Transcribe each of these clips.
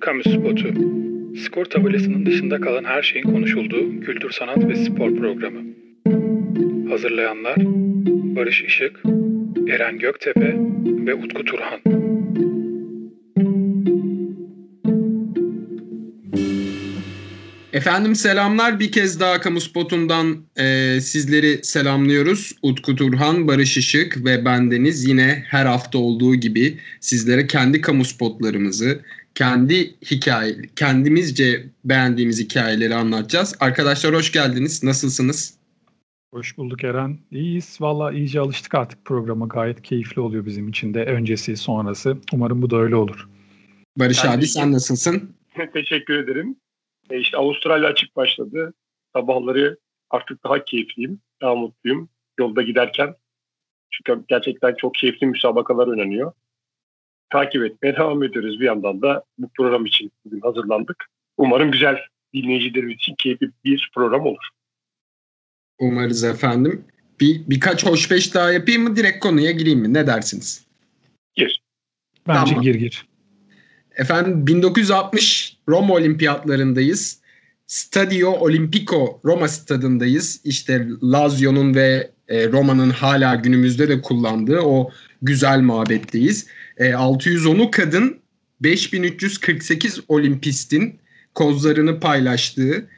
Kamu Spotu. Skor tabelasının dışında kalan her şeyin konuşulduğu kültür, sanat ve spor programı. Hazırlayanlar Barış Işık, Eren Göktepe ve Utku Turhan. Efendim selamlar bir kez daha Kamu Spotu'ndan e, sizleri selamlıyoruz. Utku Turhan, Barış Işık ve bendeniz yine her hafta olduğu gibi sizlere kendi kamu spotlarımızı, kendi hikaye, kendimizce beğendiğimiz hikayeleri anlatacağız. Arkadaşlar hoş geldiniz. Nasılsınız? Hoş bulduk Eren. İyiyiz. Valla iyice alıştık artık programa. Gayet keyifli oluyor bizim için de. Öncesi, sonrası. Umarım bu da öyle olur. Barış abi sen nasılsın? Teşekkür ederim. E işte Avustralya açık başladı. Sabahları artık daha keyifliyim, daha mutluyum yolda giderken. Çünkü gerçekten çok keyifli müsabakalar oynanıyor. Takip etmeye devam ediyoruz. Bir yandan da bu program için bugün hazırlandık. Umarım güzel dinleyicilerimiz için keyifli bir program olur. Umarız efendim. Bir, birkaç hoş beş daha yapayım mı? Direkt konuya gireyim mi? Ne dersiniz? Gir. Bence tamam. gir gir. Efendim 1960 Roma Olimpiyatlarındayız. Stadio Olimpico Roma stadındayız. İşte Lazio'nun ve e, Roma'nın hala günümüzde de kullandığı o güzel mabetteyiz. E, 610'u kadın 5348 olimpistin kozlarını paylaştığı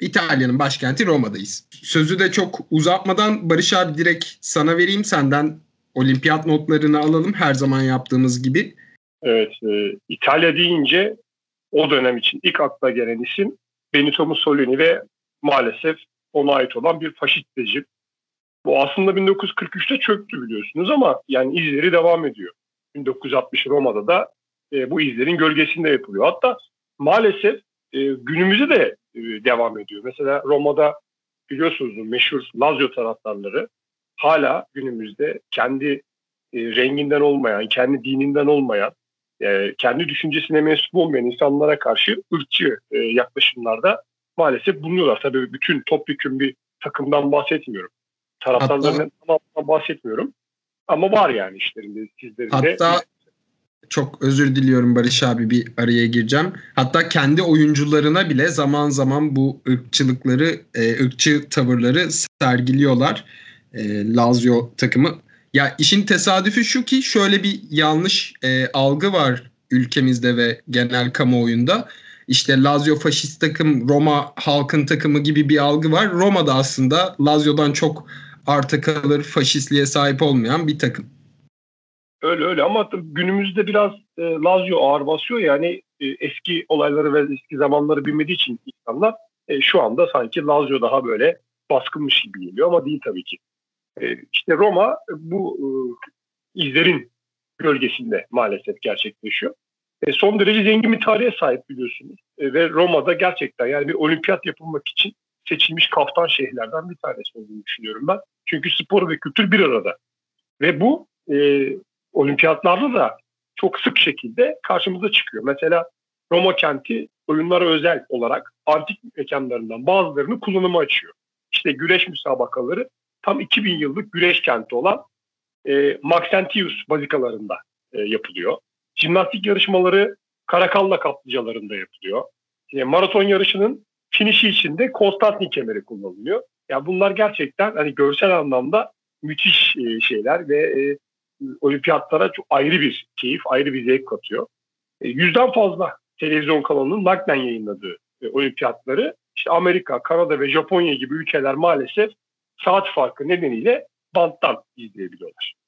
İtalya'nın başkenti Roma'dayız. Sözü de çok uzatmadan Barış abi direkt sana vereyim. Senden olimpiyat notlarını alalım her zaman yaptığımız gibi. Evet, e, İtalya deyince o dönem için ilk akla gelen isim Benito Mussolini ve maalesef ona ait olan bir faşist rejim. Bu aslında 1943'te çöktü biliyorsunuz ama yani izleri devam ediyor. 1960 Roma'da da e, bu izlerin gölgesinde yapılıyor. Hatta maalesef e, günümüzde de e, devam ediyor. Mesela Roma'da biliyorsunuz meşhur Lazio taraftarları hala günümüzde kendi e, renginden olmayan, kendi dininden olmayan e, kendi düşüncesine mensup olmayan insanlara karşı ırkçı e, yaklaşımlarda maalesef bulunuyorlar. Tabii bütün topyekun bir takımdan bahsetmiyorum. Taraftarlarından Hatta, bahsetmiyorum. Ama var yani işlerinde, sizlerinde. Hatta çok özür diliyorum Barış abi bir araya gireceğim. Hatta kendi oyuncularına bile zaman zaman bu ırkçılıkları, e, ırkçı tavırları sergiliyorlar. E, Lazio takımı ya işin tesadüfü şu ki şöyle bir yanlış e, algı var ülkemizde ve genel kamuoyunda. İşte Lazio faşist takım, Roma halkın takımı gibi bir algı var. Roma da aslında Lazio'dan çok arta kalır, faşistliğe sahip olmayan bir takım. Öyle öyle ama günümüzde biraz e, Lazio ağır basıyor yani e, eski olayları ve eski zamanları bilmediği için insanlar e, şu anda sanki Lazio daha böyle baskınmış gibi geliyor ama değil tabii ki. E, işte Roma bu e, izlerin gölgesinde maalesef gerçekleşiyor. E, son derece zengin bir tarihe sahip biliyorsunuz. ve Roma'da gerçekten yani bir olimpiyat yapılmak için seçilmiş kaftan şehirlerden bir tanesi olduğunu düşünüyorum ben. Çünkü spor ve kültür bir arada. Ve bu e, olimpiyatlarda da çok sık şekilde karşımıza çıkıyor. Mesela Roma kenti oyunlara özel olarak antik mekanlarından bazılarını kullanıma açıyor. İşte güreş müsabakaları tam 2000 yıllık güreş kenti olan e, Maxentius bazikalarında e, yapılıyor. Jimnastik yarışmaları Karakalla kaplıcalarında yapılıyor. E, maraton yarışının finişi için de Konstantin kemeri kullanılıyor. Yani bunlar gerçekten hani görsel anlamda müthiş e, şeyler ve e, olimpiyatlara çok ayrı bir keyif, ayrı bir zevk katıyor. E, yüzden fazla televizyon kanalının naklen yayınladığı e, olimpiyatları işte Amerika, Kanada ve Japonya gibi ülkeler maalesef saat farkı nedeniyle banttan izleyebiliyorlar.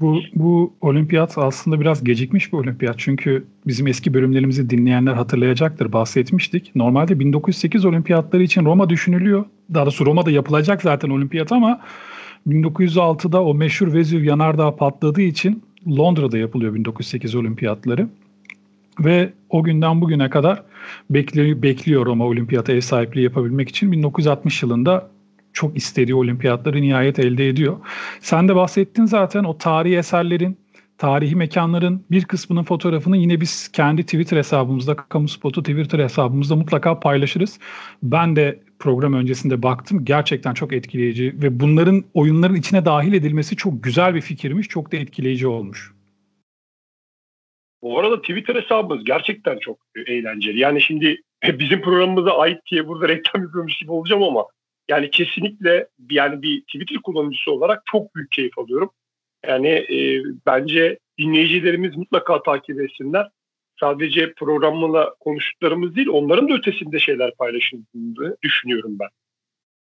Bu, bu olimpiyat aslında biraz gecikmiş bir olimpiyat. Çünkü bizim eski bölümlerimizi dinleyenler hatırlayacaktır. Bahsetmiştik. Normalde 1908 olimpiyatları için Roma düşünülüyor. Daha doğrusu Roma'da yapılacak zaten olimpiyat ama 1906'da o meşhur Vezüv yanardağ patladığı için Londra'da yapılıyor 1908 olimpiyatları. Ve o günden bugüne kadar bekliyor, bekliyor Roma olimpiyata ev sahipliği yapabilmek için 1960 yılında çok istediği olimpiyatları nihayet elde ediyor. Sen de bahsettin zaten o tarihi eserlerin, tarihi mekanların bir kısmının fotoğrafını yine biz kendi Twitter hesabımızda, Kamu Spotu Twitter hesabımızda mutlaka paylaşırız. Ben de program öncesinde baktım. Gerçekten çok etkileyici ve bunların oyunların içine dahil edilmesi çok güzel bir fikirmiş. Çok da etkileyici olmuş. Bu arada Twitter hesabımız gerçekten çok eğlenceli. Yani şimdi bizim programımıza ait diye burada reklam yapıyormuş gibi olacağım ama yani kesinlikle yani bir Twitter kullanıcısı olarak çok büyük keyif alıyorum. Yani e, bence dinleyicilerimiz mutlaka takip etsinler. Sadece programla konuştuklarımız değil, onların da ötesinde şeyler paylaşıldığını düşünüyorum ben.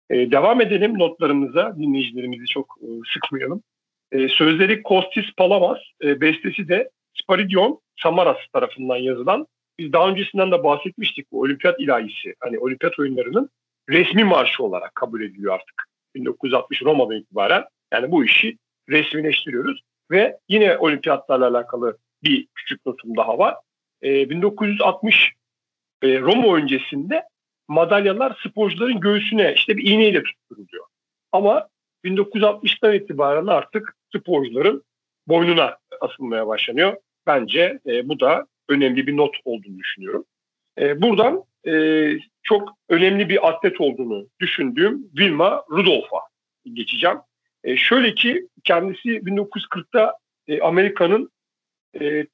E, devam edelim notlarımıza, dinleyicilerimizi çok e, sıkmayalım. E, sözleri Kostis Palamas, e, bestesi de Sparidion Samaras tarafından yazılan. Biz daha öncesinden de bahsetmiştik bu olimpiyat ilahisi. Hani olimpiyat oyunlarının resmi marşı olarak kabul ediliyor artık. 1960 Roma'dan itibaren. Yani bu işi resmileştiriyoruz. Ve yine olimpiyatlarla alakalı bir küçük notum daha var. E, 1960 e, Roma öncesinde madalyalar sporcuların göğsüne işte bir iğneyle tutturuluyor. Ama 1960'tan itibaren artık sporcuların boynuna asılmaya başlanıyor. Bence e, bu da önemli bir not olduğunu düşünüyorum. E, buradan e, çok önemli bir atlet olduğunu düşündüğüm Vilma Rudolph'a geçeceğim. E, şöyle ki kendisi 1940'ta e, Amerika'nın e,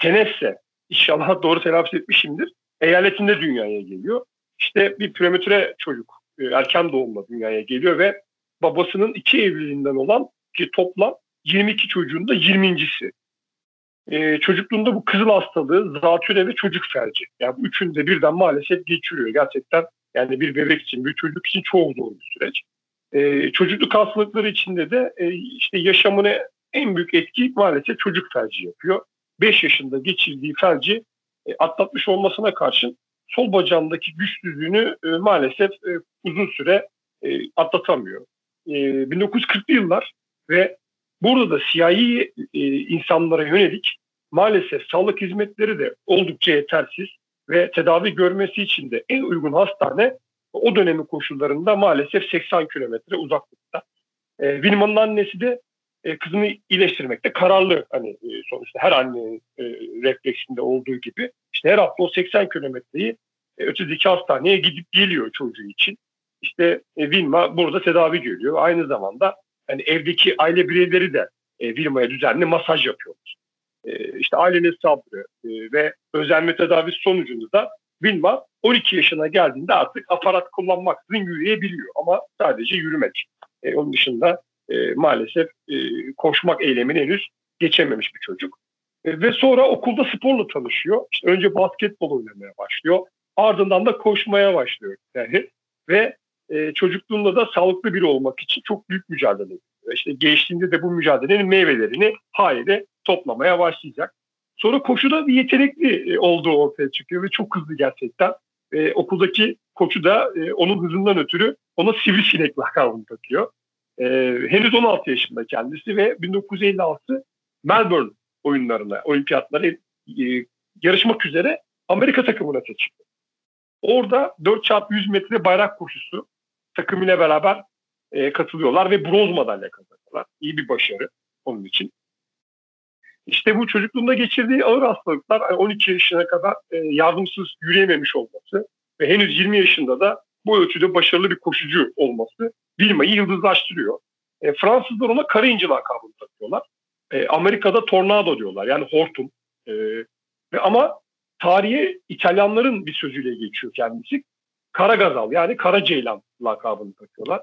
Tennessee, inşallah doğru telaffuz etmişimdir, eyaletinde dünyaya geliyor. İşte bir prematüre çocuk, e, erken doğumla dünyaya geliyor ve babasının iki evliliğinden olan ki toplam 22 çocuğun da 20.si. Ee, çocukluğunda bu kızıl hastalığı, zatüre ve çocuk felci. Yani bu üçünü de birden maalesef geçiriyor. Gerçekten yani bir bebek için, bir çocuk için çok zor bir süreç. Ee, çocukluk hastalıkları içinde de e, işte yaşamını en büyük etki maalesef çocuk felci yapıyor. 5 yaşında geçirdiği felci e, atlatmış olmasına karşın sol bacağındaki güçsüzlüğünü e, maalesef e, uzun süre e, atlatamıyor. E, 1940'lı yıllar ve burada da siyahi e, insanlara yönelik maalesef sağlık hizmetleri de oldukça yetersiz ve tedavi görmesi için de en uygun hastane o dönemin koşullarında maalesef 80 kilometre uzaklıkta. E, Wilma'nın annesi de e, kızını iyileştirmekte kararlı hani e, sonuçta her annenin e, refleksinde olduğu gibi işte her hafta o 80 kilometreyi e, ötedeki hastaneye gidip geliyor çocuğu için. İşte e, Vilma burada tedavi görüyor. Aynı zamanda yani evdeki aile bireyleri de e, Vilma'ya düzenli masaj yapıyorlar. E, işte ailenin sabrı e, ve özenme tedavisi sonucunda da Vilma 12 yaşına geldiğinde artık aparat kullanmaksızın yürüyebiliyor ama sadece yürümek. E, onun dışında e, maalesef e, koşmak eylemini henüz geçememiş bir çocuk. E, ve sonra okulda sporla tanışıyor. İşte önce basketbol oynamaya başlıyor. Ardından da koşmaya başlıyor. Yani ve e, çocukluğunda da sağlıklı biri olmak için çok büyük mücadele ediyor. İşte gençliğinde de bu mücadelenin meyvelerini hayli toplamaya başlayacak. Sonra koşuda bir yetenekli e, olduğu ortaya çıkıyor ve çok hızlı gerçekten. E, okuldaki koçu da e, onun hızından ötürü ona sivrisinek lakabını takıyor. E, henüz 16 yaşında kendisi ve 1956 Melbourne oyunlarına, olimpiyatlara e, yarışmak üzere Amerika takımına seçildi. Orada 4x100 metre bayrak koşusu takımıyla beraber e, katılıyorlar ve bronz madalya kazanıyorlar. İyi bir başarı onun için. İşte bu çocukluğunda geçirdiği ağır hastalıklar 12 yaşına kadar e, yardımsız yürüyememiş olması ve henüz 20 yaşında da bu ölçüde başarılı bir koşucu olması Vilma'yı yıldızlaştırıyor. E, Fransızlar ona Karayıncı lakabını takıyorlar. E, Amerika'da tornado diyorlar yani hortum. E, ama tarihe İtalyanların bir sözüyle geçiyor kendisi. Kara Gazal yani Kara Ceylan lakabını takıyorlar.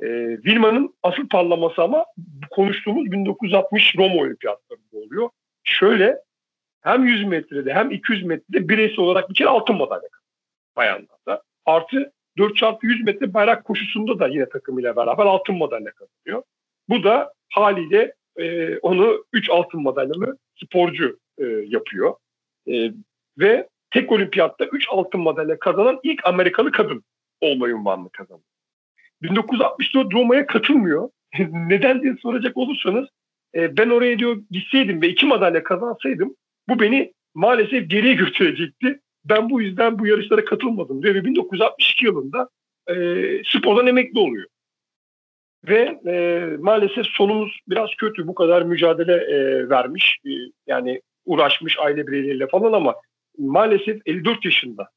E, Vilma'nın asıl parlaması ama konuştuğumuz 1960 Roma Olimpiyatlarında oluyor. Şöyle hem 100 metrede hem 200 metrede bireysel olarak bir kere altın madalya bayanlarda. Artı 4x100 metre bayrak koşusunda da yine takımıyla beraber altın madalya kazanıyor. Bu da haliyle e, onu 3 altın madalyalı sporcu e, yapıyor. E, ve tek olimpiyatta 3 altın madalya kazanan ilk Amerikalı kadın olma ünvanını kazandı. 1964 Roma'ya katılmıyor. Neden diye soracak olursanız e, ben oraya diyor gitseydim ve iki madalya kazansaydım bu beni maalesef geriye götürecekti. Ben bu yüzden bu yarışlara katılmadım diyor ve 1962 yılında e, spordan emekli oluyor. Ve e, maalesef sonumuz biraz kötü. Bu kadar mücadele e, vermiş. E, yani uğraşmış aile bireyleriyle falan ama maalesef 54 yaşında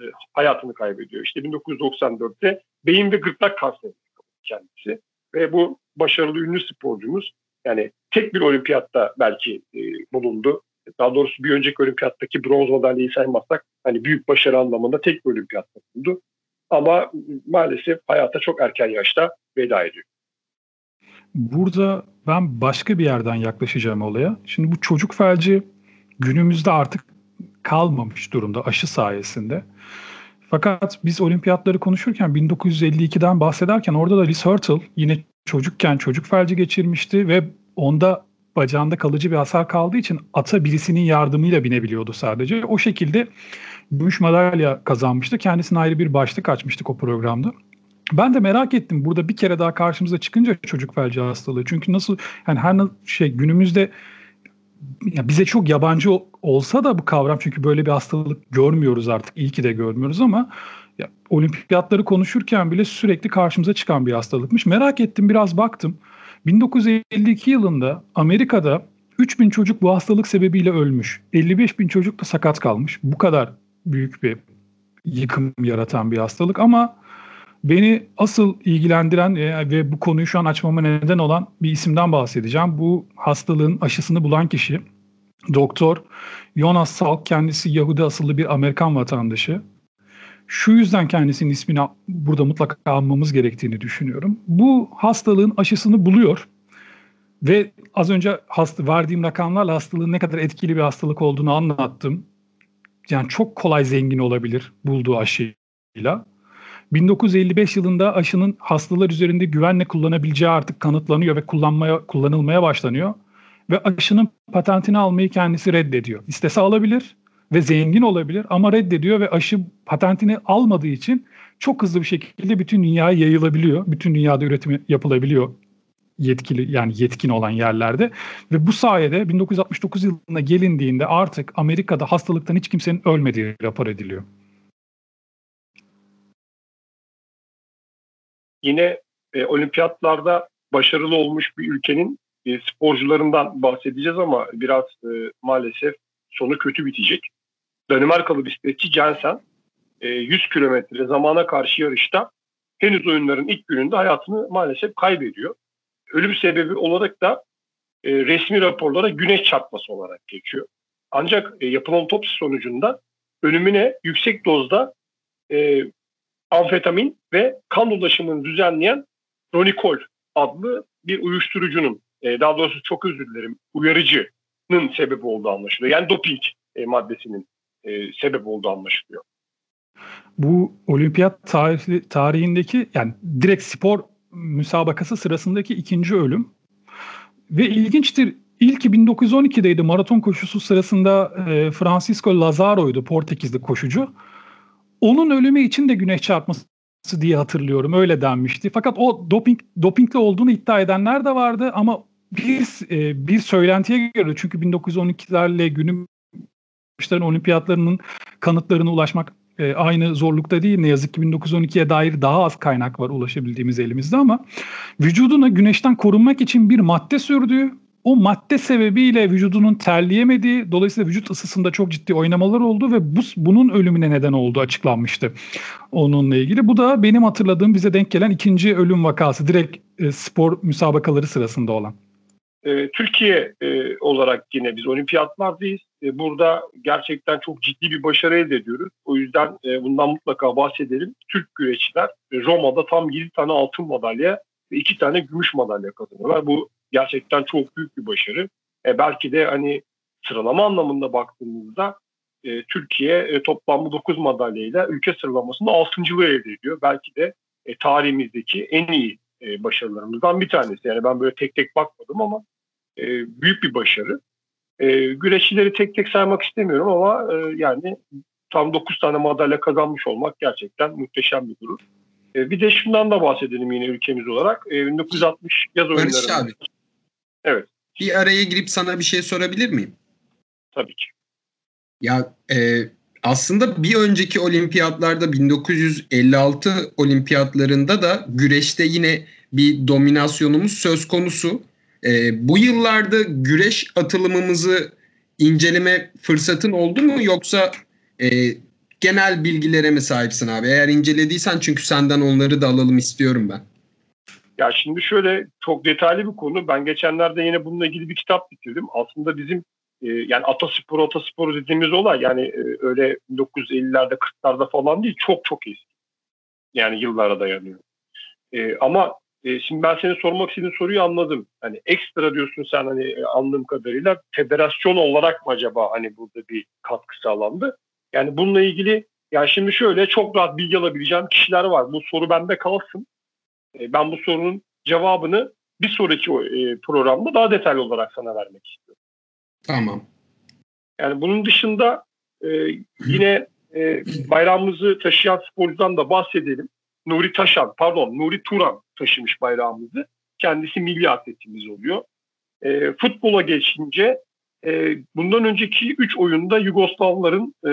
e, hayatını kaybediyor. İşte 1994'te beyin ve gırtlak kanseri kendisi. Ve bu başarılı ünlü sporcumuz yani tek bir olimpiyatta belki e, bulundu. Daha doğrusu bir önceki olimpiyattaki bronz madalyayı saymazsak hani büyük başarı anlamında tek bir olimpiyatta bulundu. Ama maalesef hayata çok erken yaşta veda ediyor. Burada ben başka bir yerden yaklaşacağım olaya. Şimdi bu çocuk felci günümüzde artık kalmamış durumda aşı sayesinde. Fakat biz olimpiyatları konuşurken 1952'den bahsederken orada da Liz Hurtle yine çocukken çocuk felci geçirmişti ve onda bacağında kalıcı bir hasar kaldığı için ata birisinin yardımıyla binebiliyordu sadece. O şekilde gümüş madalya kazanmıştı. Kendisine ayrı bir başlık açmıştık o programda. Ben de merak ettim burada bir kere daha karşımıza çıkınca çocuk felci hastalığı. Çünkü nasıl yani her şey günümüzde ya bize çok yabancı olsa da bu kavram çünkü böyle bir hastalık görmüyoruz artık. İyi ki de görmüyoruz ama ya, olimpiyatları konuşurken bile sürekli karşımıza çıkan bir hastalıkmış. Merak ettim biraz baktım. 1952 yılında Amerika'da 3000 çocuk bu hastalık sebebiyle ölmüş. 55 bin çocuk da sakat kalmış. Bu kadar büyük bir yıkım yaratan bir hastalık ama beni asıl ilgilendiren e, ve bu konuyu şu an açmama neden olan bir isimden bahsedeceğim. Bu hastalığın aşısını bulan kişi Doktor Jonas Salk kendisi Yahudi asıllı bir Amerikan vatandaşı. Şu yüzden kendisinin ismini burada mutlaka almamız gerektiğini düşünüyorum. Bu hastalığın aşısını buluyor ve az önce hasta, verdiğim rakamlarla hastalığın ne kadar etkili bir hastalık olduğunu anlattım. Yani çok kolay zengin olabilir bulduğu aşıyla. 1955 yılında aşının hastalar üzerinde güvenle kullanabileceği artık kanıtlanıyor ve kullanmaya kullanılmaya başlanıyor. Ve aşının patentini almayı kendisi reddediyor. İstese alabilir ve zengin olabilir ama reddediyor ve aşı patentini almadığı için çok hızlı bir şekilde bütün dünyaya yayılabiliyor. Bütün dünyada üretimi yapılabiliyor yetkili yani yetkin olan yerlerde ve bu sayede 1969 yılına gelindiğinde artık Amerika'da hastalıktan hiç kimsenin ölmediği rapor ediliyor. Yine e, olimpiyatlarda başarılı olmuş bir ülkenin e, sporcularından bahsedeceğiz ama biraz e, maalesef sonu kötü bitecek. Danimarkalı bisikletçi Jensen e, 100 kilometre zamana karşı yarışta henüz oyunların ilk gününde hayatını maalesef kaybediyor. Ölüm sebebi olarak da e, resmi raporlara güneş çarpması olarak geçiyor. Ancak e, yapılan otopsi sonucunda ölümüne yüksek dozda e, amfetamin ve kan ulaşımını düzenleyen ronikol adlı bir uyuşturucunun e, daha doğrusu çok özür dilerim uyarıcının sebebi olduğu anlaşılıyor. Yani doping e, maddesinin e, sebep olduğu anlaşılıyor. Bu olimpiyat tarihi, tarihindeki yani direkt spor müsabakası sırasındaki ikinci ölüm. Ve ilginçtir İlki 1912'deydi maraton koşusu sırasında e, Francisco Lazaro'ydu Portekizli koşucu. Onun ölümü için de güneş çarpması diye hatırlıyorum. Öyle denmişti. Fakat o doping dopingli olduğunu iddia edenler de vardı ama bir e, bir söylentiye göre çünkü 1912'lerle günüm olimpiyatlarının kanıtlarına ulaşmak e, aynı zorlukta değil. Ne yazık ki 1912'ye dair daha az kaynak var ulaşabildiğimiz elimizde ama vücuduna güneşten korunmak için bir madde sürdüğü o madde sebebiyle vücudunun terleyemediği, dolayısıyla vücut ısısında çok ciddi oynamalar oldu ve bu bunun ölümüne neden olduğu açıklanmıştı onunla ilgili. Bu da benim hatırladığım bize denk gelen ikinci ölüm vakası direkt e, spor müsabakaları sırasında olan. E, Türkiye e, olarak yine biz olimpiyatlardayız. E, burada gerçekten çok ciddi bir başarı elde ediyoruz. O yüzden e, bundan mutlaka bahsedelim. Türk güreşçiler e, Roma'da tam 7 tane altın madalya ve 2 tane gümüş madalya kazanıyorlar. Bu gerçekten çok büyük bir başarı. E, belki de hani sıralama anlamında baktığımızda e, Türkiye e, toplamda 9 madalyayla ülke sıralamasında 6.lığı elde ediyor. Belki de e, tarihimizdeki en iyi e, başarılarımızdan bir tanesi. Yani ben böyle tek tek bakmadım ama e, büyük bir başarı. E, güreşçileri tek tek saymak istemiyorum ama e, yani tam 9 tane madalya kazanmış olmak gerçekten muhteşem bir durum. E, bir de şundan da bahsedelim yine ülkemiz olarak. E, 1960 yaz oyunlarında. abi. Evet. Bir araya girip sana bir şey sorabilir miyim? Tabii ki. Ya e, aslında bir önceki olimpiyatlarda 1956 olimpiyatlarında da güreşte yine bir dominasyonumuz söz konusu. E, bu yıllarda güreş atılımımızı inceleme fırsatın oldu mu yoksa e, genel bilgilere mi sahipsin abi? Eğer incelediysen çünkü senden onları da alalım istiyorum ben. Ya şimdi şöyle çok detaylı bir konu. Ben geçenlerde yine bununla ilgili bir kitap bitirdim. Aslında bizim e, yani ataspor ataspor dediğimiz olay yani e, öyle 1950'lerde 40'larda falan değil çok çok eski. Yani yıllara dayanıyor. E, ama e, şimdi ben senin sormak istediğin soruyu anladım. Hani ekstra diyorsun sen hani e, anladığım kadarıyla federasyon olarak mı acaba hani burada bir katkı sağlandı? Yani bununla ilgili yani şimdi şöyle çok rahat bilgi alabileceğim kişiler var. Bu soru bende kalsın. E, ben bu sorunun cevabını bir sonraki e, programda daha detaylı olarak sana vermek istiyorum. Tamam. Yani bunun dışında e, yine e, bayrağımızı taşıyan sporcudan da bahsedelim. Nuri Taşan, pardon Nuri Turan taşımış bayrağımızı. Kendisi milli atletimiz oluyor. E, futbola geçince e, bundan önceki 3 oyunda Yugoslavların e,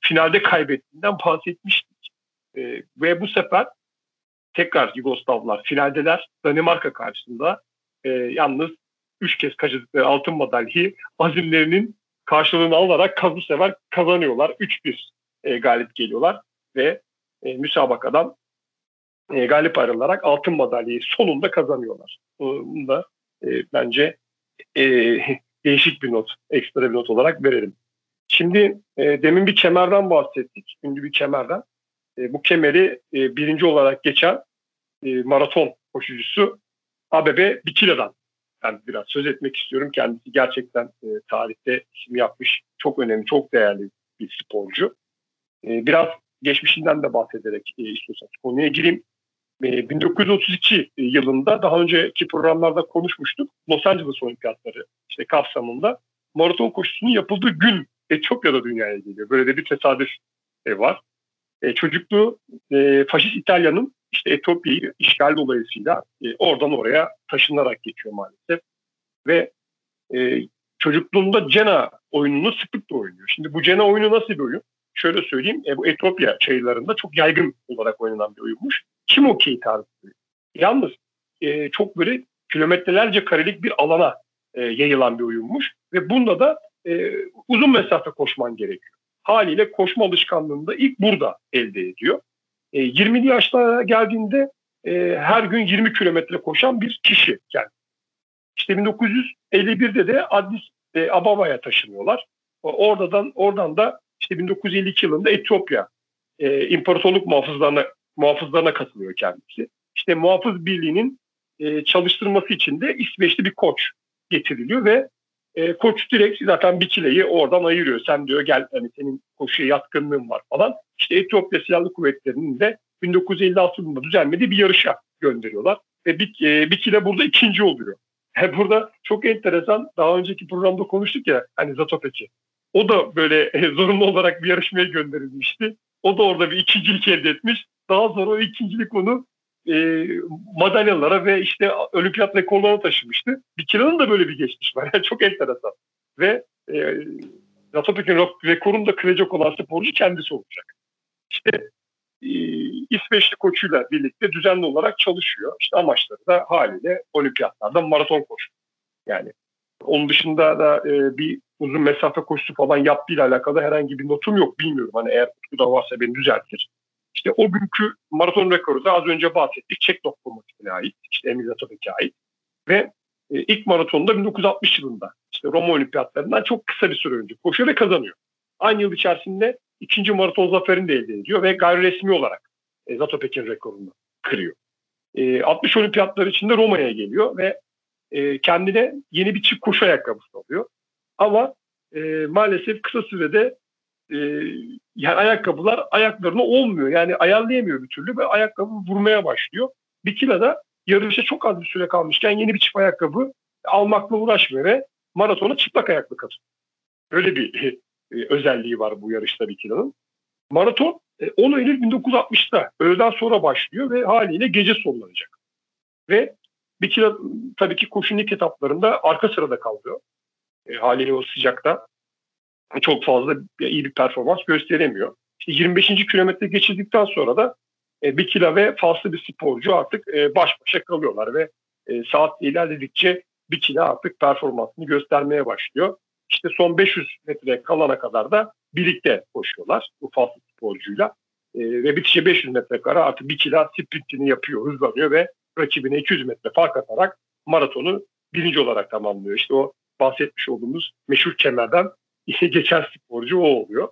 finalde kaybettiğinden bahsetmiştik. E, ve bu sefer tekrar Yugoslavlar finaldeler Danimarka karşısında e, yalnız 3 kez kaçırdıkları altın madalyayı azimlerinin karşılığını alarak bu sefer kazanıyorlar. 3-1 e, galip geliyorlar ve e, müsabakadan e, galip ayrılarak altın madalyayı sonunda kazanıyorlar. Bunu da e, bence e, değişik bir not, ekstra bir not olarak verelim. Şimdi e, demin bir kemerden bahsettik, ünlü bir kemerden. E, bu kemeri e, birinci olarak geçen e, maraton koşucusu ABB Bikila'dan ben biraz söz etmek istiyorum. Kendisi gerçekten e, tarihte isim yapmış, çok önemli, çok değerli bir sporcu. E, biraz geçmişinden de bahsederek e, istiyorsanız konuya gireyim. 1932 e, yılında daha önceki programlarda konuşmuştuk. Los Angeles Olimpiyatları işte kapsamında maraton koşusunun yapıldığı gün Etiyopya'da dünyaya geliyor. Böyle de bir tesadüf e, var. E, çocukluğu e, faşist İtalya'nın işte Etiyopya'yı işgal dolayısıyla e, oradan oraya taşınarak geçiyor maalesef. Ve e, çocukluğunda Cena oyununu sıklıkla oynuyor. Şimdi bu Cena oyunu nasıl bir oyun? Şöyle söyleyeyim, e, bu Etiyopya çayırlarında çok yaygın olarak oynanan bir oyunmuş. Kim okey tarzı. Yalnız e, çok böyle kilometrelerce karelik bir alana e, yayılan bir oyunmuş. Ve bunda da e, uzun mesafe koşman gerekiyor. Haliyle koşma alışkanlığını da ilk burada elde ediyor. E, 20'li yaşlara geldiğinde e, her gün 20 kilometre koşan bir kişi yani. İşte 1951'de de Addis e, Ababa'ya taşınıyorlar. Oradan oradan da işte 1952 yılında Etiyopya e, imparatorluk muhafızlarına muhafızlarına katılıyor kendisi. İşte muhafız birliğinin e, çalıştırması için de İsveçli bir koç getiriliyor ve e, koç direkt zaten Bikile'yi oradan ayırıyor. Sen diyor gel hani senin koşuya yatkınlığın var falan. İşte Etiyopya Silahlı Kuvvetleri'nin de 1956 yılında düzenlediği bir yarışa gönderiyorlar. Ve e, Bikile burada ikinci oluyor. Yani burada çok enteresan daha önceki programda konuştuk ya hani Zatopeki. O da böyle e, zorunlu olarak bir yarışmaya gönderilmişti. O da orada bir ikincilik elde etmiş. Daha sonra o ikincilik onu e, madalyalara ve işte olimpiyat rekorlarına taşımıştı. Bikira'nın da böyle bir geçmiş var. Yani çok enteresan. Ve e, Ratopek'in rekorunu da kıracak olan sporcu kendisi olacak. İşte e, İsveçli koçuyla birlikte düzenli olarak çalışıyor. İşte amaçları da haliyle olimpiyatlarda maraton koşu. Yani onun dışında da e, bir uzun mesafe koşusu falan yaptığıyla alakalı herhangi bir notum yok. Bilmiyorum hani eğer bu da varsa beni düzeltir. İşte o günkü maraton rekoru da az önce bahsettik. Çek lokomotifine ait. İşte Emil Atatürk'e ait. Ve e, ilk maratonda 1960 yılında işte Roma Olimpiyatlarından çok kısa bir süre önce koşuyor ve kazanıyor. Aynı yıl içerisinde ikinci maraton zaferini de elde ediyor ve gayri resmi olarak e, Zatopek'in rekorunu kırıyor. E, 60 olimpiyatlar içinde Roma'ya geliyor ve e, kendine yeni bir çift koşu ayakkabısı alıyor. Ama e, maalesef kısa sürede e, yani ayakkabılar ayaklarına olmuyor. Yani ayarlayamıyor bir türlü ve ayakkabı vurmaya başlıyor. Bikila da yarışa çok az bir süre kalmışken yeni bir çift ayakkabı almakla uğraşmıyor ve maratona çıplak ayaklı katılıyor. Böyle bir e, özelliği var bu yarışta Bikila'nın. Maraton e, 10 Eylül 1960'ta öğleden sonra başlıyor ve haliyle gece sonlanacak. Ve Bikila tabii ki koşunun ilk etaplarında arka sırada kalıyor. E, haliyle o sıcakta çok fazla iyi bir performans gösteremiyor. İşte 25. kilometre geçirdikten sonra da e, Bikila ve faslı bir sporcu artık e, baş başa kalıyorlar ve e, saat ilerledikçe Bikila artık performansını göstermeye başlıyor. İşte son 500 metre kalana kadar da birlikte koşuyorlar bu faslı sporcuyla. E, ve bitişe 500 metre kara artık Bikila sprintini yapıyor, hızlanıyor ve rakibine 200 metre fark atarak maratonu birinci olarak tamamlıyor. İşte o bahsetmiş olduğumuz meşhur kemerden geçen sporcu o oluyor.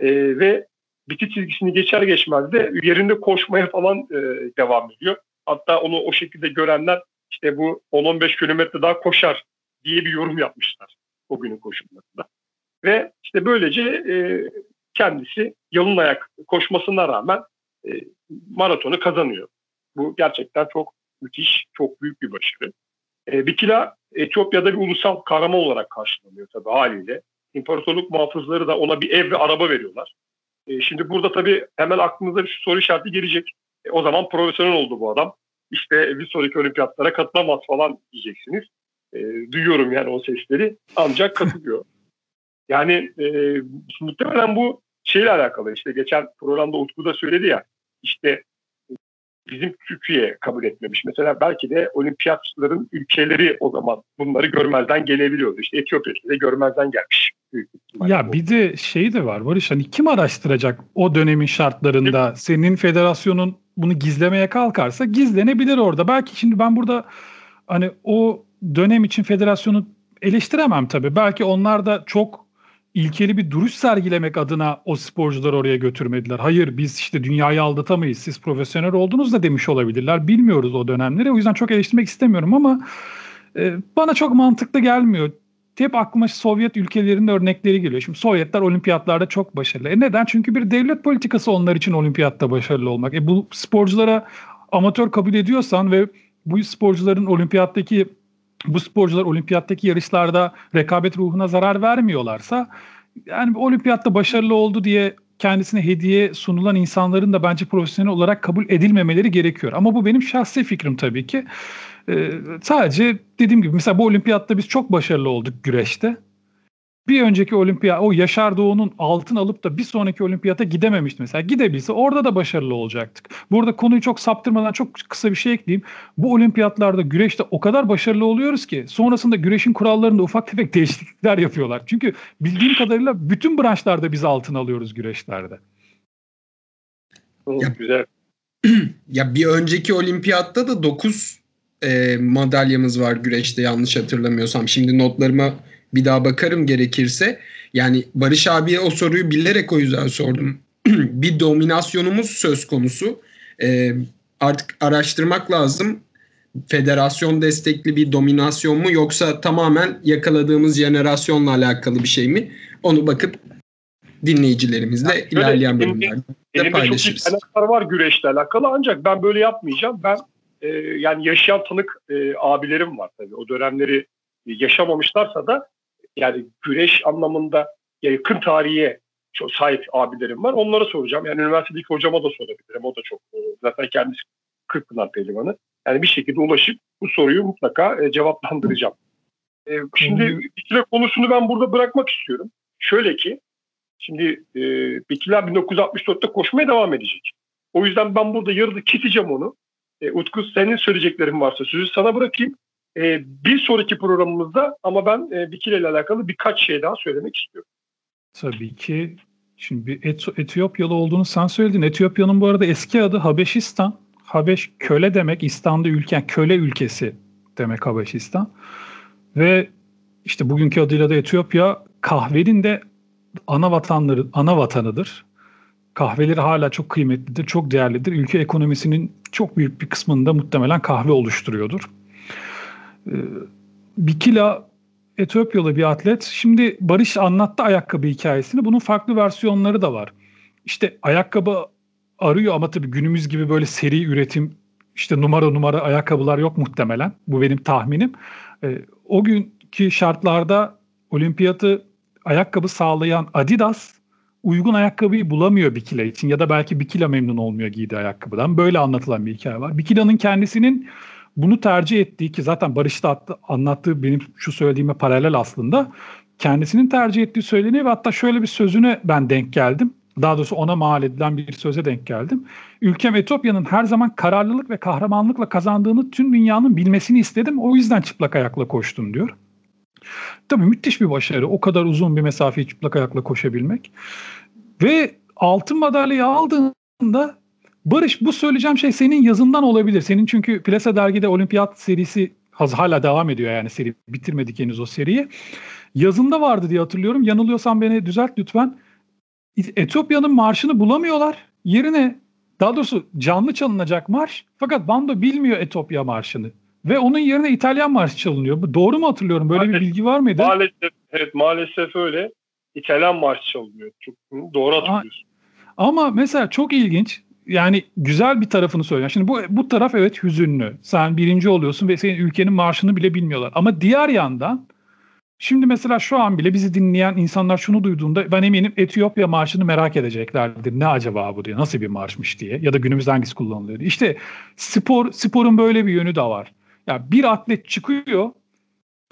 E, ve biti çizgisini geçer geçmez de yerinde koşmaya falan e, devam ediyor. Hatta onu o şekilde görenler işte bu 10-15 kilometre daha koşar diye bir yorum yapmışlar o günün koşullarında. Ve işte böylece e, kendisi yalın ayak koşmasına rağmen e, maratonu kazanıyor. Bu gerçekten çok müthiş, çok büyük bir başarı. E, Bikila Etiyopya'da bir ulusal kahraman olarak karşılanıyor tabii haliyle. İmparatorluk muhafızları da ona bir ev ve araba veriyorlar. E, şimdi burada tabii hemen aklınıza bir soru işareti gelecek. E, o zaman profesyonel oldu bu adam. İşte bir sonraki olimpiyatlara katılamaz falan diyeceksiniz. E, duyuyorum yani o sesleri. Ancak katılıyor. yani e, muhtemelen bu şeyle alakalı. İşte geçen programda Utku da söyledi ya. İşte bizim Türkiye kabul etmemiş. Mesela belki de olimpiyatçıların ülkeleri o zaman bunları görmezden gelebiliyordu. İşte Etiyopya de görmezden gelmiş. Ya bir de şey de var Barış hani kim araştıracak o dönemin şartlarında senin federasyonun bunu gizlemeye kalkarsa gizlenebilir orada. Belki şimdi ben burada hani o dönem için federasyonu eleştiremem tabii. Belki onlar da çok ilkeli bir duruş sergilemek adına o sporcuları oraya götürmediler. Hayır biz işte dünyayı aldatamayız. Siz profesyonel oldunuz da demiş olabilirler. Bilmiyoruz o dönemleri. O yüzden çok eleştirmek istemiyorum ama e, bana çok mantıklı gelmiyor. Hep aklıma Sovyet ülkelerinin örnekleri geliyor. Şimdi Sovyetler olimpiyatlarda çok başarılı. E neden? Çünkü bir devlet politikası onlar için olimpiyatta başarılı olmak. E bu sporculara amatör kabul ediyorsan ve bu sporcuların olimpiyattaki bu sporcular olimpiyattaki yarışlarda rekabet ruhuna zarar vermiyorlarsa yani olimpiyatta başarılı oldu diye kendisine hediye sunulan insanların da bence profesyonel olarak kabul edilmemeleri gerekiyor. Ama bu benim şahsi fikrim tabii ki. Ee, sadece dediğim gibi mesela bu olimpiyatta biz çok başarılı olduk güreşte bir önceki olimpiyat o Yaşar Doğu'nun altın alıp da bir sonraki olimpiyata gidememişti mesela. Gidebilse orada da başarılı olacaktık. Burada konuyu çok saptırmadan çok kısa bir şey ekleyeyim. Bu olimpiyatlarda güreşte o kadar başarılı oluyoruz ki sonrasında güreşin kurallarında ufak tefek değişiklikler yapıyorlar. Çünkü bildiğim kadarıyla bütün branşlarda biz altın alıyoruz güreşlerde. Ya, güzel. ya bir önceki olimpiyatta da 9 e, madalyamız var güreşte yanlış hatırlamıyorsam. Şimdi notlarıma bir daha bakarım gerekirse. Yani Barış abiye o soruyu bilerek o yüzden sordum. bir dominasyonumuz söz konusu. Ee, artık araştırmak lazım. Federasyon destekli bir dominasyon mu yoksa tamamen yakaladığımız jenerasyonla alakalı bir şey mi? Onu bakıp dinleyicilerimizle yani ilerleyen bölümlerde elimde paylaşırız. çok kaynaklar var güreşle alakalı ancak ben böyle yapmayacağım. Ben e, yani yaşayan tanık e, abilerim var tabii. O dönemleri yaşamamışlarsa da yani güreş anlamında yakın tarihe çok sahip abilerim var. Onlara soracağım. Yani üniversitedeki hocama da sorabilirim. O da çok e, zaten kendisi Kırkpınar pehlivanı. Yani bir şekilde ulaşıp bu soruyu mutlaka e, cevaplandıracağım. E, şimdi bitkiler konusunu ben burada bırakmak istiyorum. Şöyle ki şimdi e, bitkiler 1964'te koşmaya devam edecek. O yüzden ben burada yarıda keseceğim onu. E, Utku senin söyleyeceklerin varsa sözü sana bırakayım. E, bir sonraki programımızda ama ben e, Bikile ile alakalı birkaç şey daha söylemek istiyorum. Tabii ki. Şimdi bir Et- Etiyopyalı olduğunu sen söyledin. Etiyopya'nın bu arada eski adı Habeşistan. Habeş köle demek. İstan'da ülken köle ülkesi demek Habeşistan. Ve işte bugünkü adıyla da Etiyopya kahvenin de ana vatanları ana vatanıdır. Kahveleri hala çok kıymetlidir, çok değerlidir. Ülke ekonomisinin çok büyük bir kısmını da muhtemelen kahve oluşturuyordur. Ee, Bikila Etiyopyalı bir atlet. Şimdi Barış anlattı ayakkabı hikayesini. Bunun farklı versiyonları da var. İşte ayakkabı arıyor ama tabii günümüz gibi böyle seri üretim işte numara numara ayakkabılar yok muhtemelen. Bu benim tahminim. E, o günkü şartlarda olimpiyatı ayakkabı sağlayan Adidas uygun ayakkabıyı bulamıyor Bikila için ya da belki Bikila memnun olmuyor giydiği ayakkabıdan. Böyle anlatılan bir hikaye var. Bikila'nın kendisinin bunu tercih ettiği ki zaten Barış da anlattığı benim şu söylediğime paralel aslında. Kendisinin tercih ettiği söyleniyor ve hatta şöyle bir sözüne ben denk geldim. Daha doğrusu ona mal edilen bir söze denk geldim. Ülkem Etiyopya'nın her zaman kararlılık ve kahramanlıkla kazandığını tüm dünyanın bilmesini istedim. O yüzden çıplak ayakla koştum diyor. Tabii müthiş bir başarı. O kadar uzun bir mesafeyi çıplak ayakla koşabilmek. Ve altın madalyayı aldığında Barış bu söyleyeceğim şey senin yazından olabilir. Senin çünkü Plasa dergide olimpiyat serisi hala devam ediyor yani seri. Bitirmedik henüz o seriyi. Yazında vardı diye hatırlıyorum. Yanılıyorsam beni düzelt lütfen. Etiyopya'nın marşını bulamıyorlar. Yerine daha doğrusu canlı çalınacak marş fakat bando bilmiyor Etiyopya marşını. Ve onun yerine İtalyan marşı çalınıyor. Doğru mu hatırlıyorum? Böyle maalesef, bir bilgi var mıydı? Maalesef, evet maalesef öyle. İtalyan marşı çalınıyor. Çok doğru hatırlıyorsun. Ama mesela çok ilginç. Yani güzel bir tarafını söylüyor. Şimdi bu bu taraf evet hüzünlü. Sen birinci oluyorsun ve senin ülkenin marşını bile bilmiyorlar. Ama diğer yandan Şimdi mesela şu an bile bizi dinleyen insanlar şunu duyduğunda ben eminim Etiyopya marşını merak edeceklerdir. Ne acaba bu diye, nasıl bir marşmış diye ya da günümüzde hangisi kullanılıyor diye. İşte spor, sporun böyle bir yönü de var. Ya yani bir atlet çıkıyor,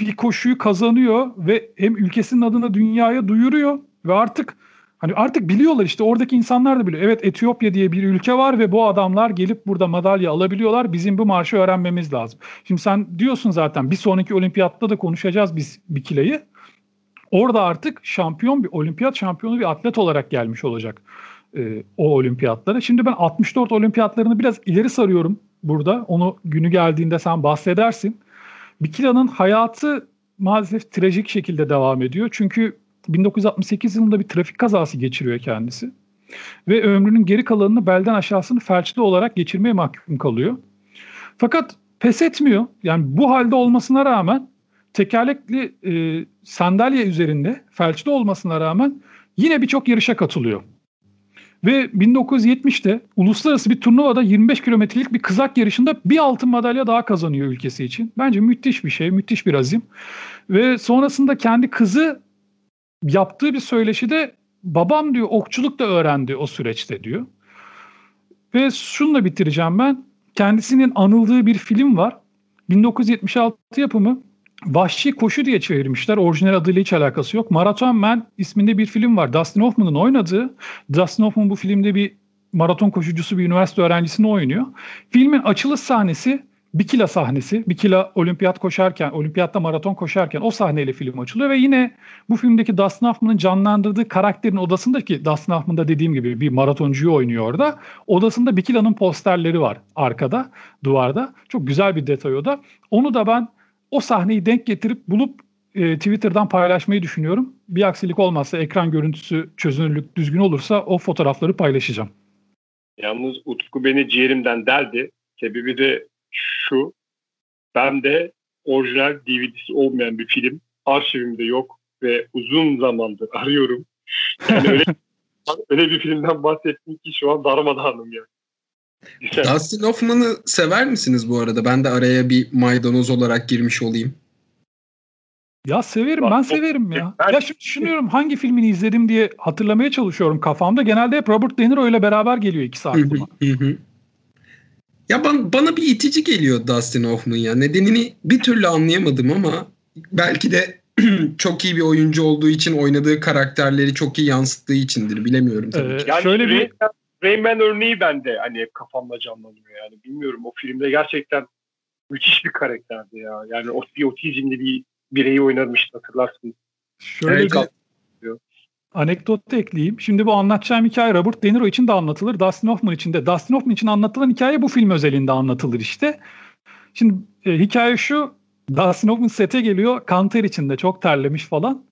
bir koşuyu kazanıyor ve hem ülkesinin adına dünyaya duyuruyor ve artık Hani artık biliyorlar işte oradaki insanlar da biliyor. Evet Etiyopya diye bir ülke var ve bu adamlar gelip burada madalya alabiliyorlar. Bizim bu marşı öğrenmemiz lazım. Şimdi sen diyorsun zaten bir sonraki olimpiyatta da konuşacağız biz Bikile'yi. Orada artık şampiyon bir olimpiyat şampiyonu bir atlet olarak gelmiş olacak e, o olimpiyatlara. Şimdi ben 64 olimpiyatlarını biraz ileri sarıyorum burada. Onu günü geldiğinde sen bahsedersin. Bikila'nın hayatı maalesef trajik şekilde devam ediyor. Çünkü 1968 yılında bir trafik kazası geçiriyor kendisi. Ve ömrünün geri kalanını belden aşağısını felçli olarak geçirmeye mahkum kalıyor. Fakat pes etmiyor. Yani bu halde olmasına rağmen tekerlekli e, sandalye üzerinde felçli olmasına rağmen yine birçok yarışa katılıyor. Ve 1970'te uluslararası bir turnuvada 25 kilometrelik bir kızak yarışında bir altın madalya daha kazanıyor ülkesi için. Bence müthiş bir şey, müthiş bir azim. Ve sonrasında kendi kızı yaptığı bir söyleşide babam diyor okçuluk da öğrendi o süreçte diyor. Ve şununla bitireceğim ben. Kendisinin anıldığı bir film var. 1976 yapımı Vahşi Koşu diye çevirmişler. Orijinal adıyla hiç alakası yok. Marathon Man isminde bir film var. Dustin Hoffman'ın oynadığı. Dustin Hoffman bu filmde bir maraton koşucusu bir üniversite öğrencisini oynuyor. Filmin açılış sahnesi Bikila sahnesi. Bikila olimpiyat koşarken, olimpiyatta maraton koşarken o sahneyle film açılıyor ve yine bu filmdeki Dustin Hoffman'ın canlandırdığı karakterin odasındaki Dustin Hoffman'da dediğim gibi bir maratoncuyu oynuyor orada. Odasında Bikila'nın posterleri var arkada, duvarda. Çok güzel bir detay o da. Onu da ben o sahneyi denk getirip bulup e, Twitter'dan paylaşmayı düşünüyorum. Bir aksilik olmazsa ekran görüntüsü çözünürlük düzgün olursa o fotoğrafları paylaşacağım. Yalnız Utku beni ciğerimden deldi. Sebebi de şu. Ben de orijinal DVD'si olmayan bir film arşivimde yok ve uzun zamandır arıyorum. Yani öyle, öyle bir filmden bahsettim ki şu an darmadağınım ya. Güzel. Dustin Hoffman'ı sever misiniz bu arada? Ben de araya bir maydanoz olarak girmiş olayım. Ya severim ben severim ya. Ben... Ya şimdi düşünüyorum hangi filmini izledim diye hatırlamaya çalışıyorum kafamda. Genelde hep Robert De Niro ile beraber geliyor iki aklıma. Ya bana, bana bir itici geliyor Dustin Hoffman ya. Nedenini bir türlü anlayamadım ama belki de çok iyi bir oyuncu olduğu için oynadığı karakterleri çok iyi yansıttığı içindir. Bilemiyorum tabii. Ee, yani şöyle bir Rayman örneği bende hani hep kafamda canlanıyor yani. Bilmiyorum o filmde gerçekten müthiş bir karakterdi ya. Yani o bir otizmli bir bireyi oynamıştı hatırlarsınız. Şöyle evet. bir anekdot da ekleyeyim. Şimdi bu anlatacağım hikaye Robert De Niro için de anlatılır. Dustin Hoffman için de. Dustin Hoffman için anlatılan hikaye bu film özelinde anlatılır işte. Şimdi e, hikaye şu. Dustin Hoffman sete geliyor. Kanter içinde çok terlemiş falan.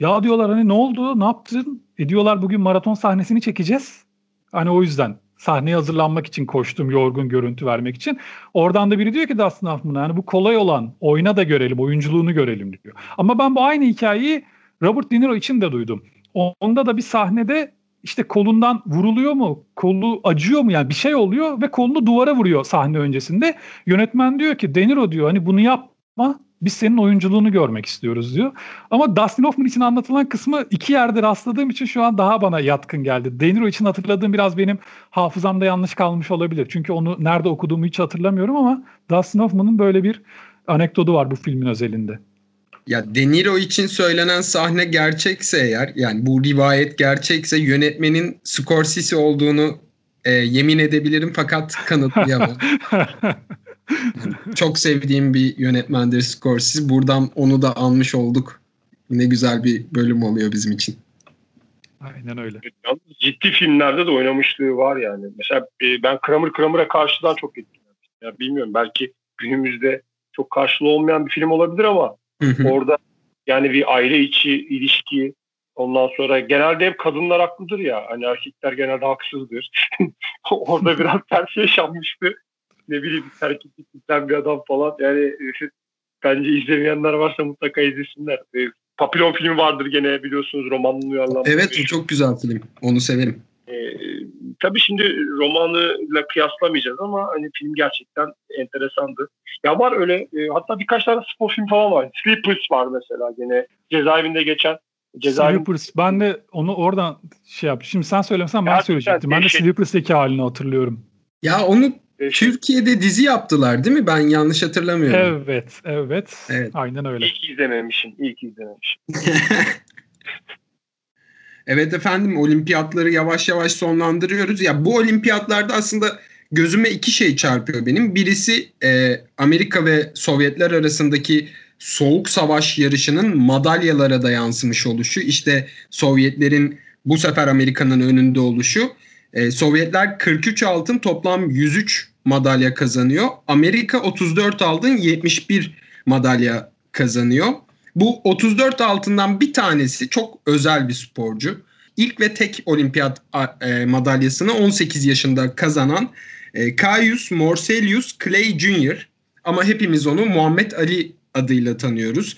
Ya diyorlar hani ne oldu? Ne yaptın? E diyorlar bugün maraton sahnesini çekeceğiz. Hani o yüzden sahneye hazırlanmak için koştum yorgun görüntü vermek için. Oradan da biri diyor ki Dustin Hoffman'a yani bu kolay olan oyna da görelim oyunculuğunu görelim diyor. Ama ben bu aynı hikayeyi Robert De Niro için de duydum. Onda da bir sahnede işte kolundan vuruluyor mu? Kolu acıyor mu yani bir şey oluyor ve kolunu duvara vuruyor sahne öncesinde. Yönetmen diyor ki Deniro diyor hani bunu yapma biz senin oyunculuğunu görmek istiyoruz diyor. Ama Dustin Hoffman için anlatılan kısmı iki yerde rastladığım için şu an daha bana yatkın geldi. De Niro için hatırladığım biraz benim hafızamda yanlış kalmış olabilir. Çünkü onu nerede okuduğumu hiç hatırlamıyorum ama Dustin Hoffman'ın böyle bir anekdotu var bu filmin özelinde. Ya De Niro için söylenen sahne gerçekse eğer yani bu rivayet gerçekse yönetmenin Scorsese olduğunu e, yemin edebilirim fakat kanıtlayamam. yani çok sevdiğim bir yönetmendir Scorsese. Buradan onu da almış olduk. Ne güzel bir bölüm oluyor bizim için. Aynen öyle. Ciddi filmlerde de oynamışlığı var yani. Mesela e, ben Kramer Kramer'a karşıdan çok etkilenmiştim. Ya bilmiyorum belki günümüzde çok karşılığı olmayan bir film olabilir ama orada yani bir aile içi ilişki ondan sonra genelde hep kadınlar haklıdır ya hani erkekler genelde haksızdır. orada biraz ters yaşanmıştı. Ne bileyim terk ettikten bir adam falan yani bence izlemeyenler varsa mutlaka izlesinler. Papillon filmi vardır gene biliyorsunuz romanın uyarlanması. Evet çok güzel film. Onu severim. Ee, tabii şimdi romanıyla kıyaslamayacağız ama hani film gerçekten enteresandı. Ya var öyle e, hatta birkaç tane spor film falan var. Sleepers var mesela gene cezaevinde geçen. Cezaevin... Sleepers. Ben de onu oradan şey yaptım. Şimdi sen söylemesen ben söyleyecektim. Ben de Sleepers'teki halini hatırlıyorum. Ya onu Türkiye'de dizi yaptılar değil mi? Ben yanlış hatırlamıyorum. Evet, evet. evet. Aynen öyle. İyi ki izlememişim. İyi ki izlememişim. evet efendim olimpiyatları yavaş yavaş sonlandırıyoruz. Ya bu olimpiyatlarda aslında gözüme iki şey çarpıyor benim. Birisi e, Amerika ve Sovyetler arasındaki soğuk savaş yarışının madalyalara da yansımış oluşu. İşte Sovyetlerin bu sefer Amerika'nın önünde oluşu. E, Sovyetler 43 altın toplam 103 madalya kazanıyor. Amerika 34 altın 71 madalya kazanıyor. Bu 34 altından bir tanesi çok özel bir sporcu. İlk ve tek olimpiyat e, madalyasını 18 yaşında kazanan e, Caius Morselius Clay Jr. Ama hepimiz onu Muhammed Ali adıyla tanıyoruz.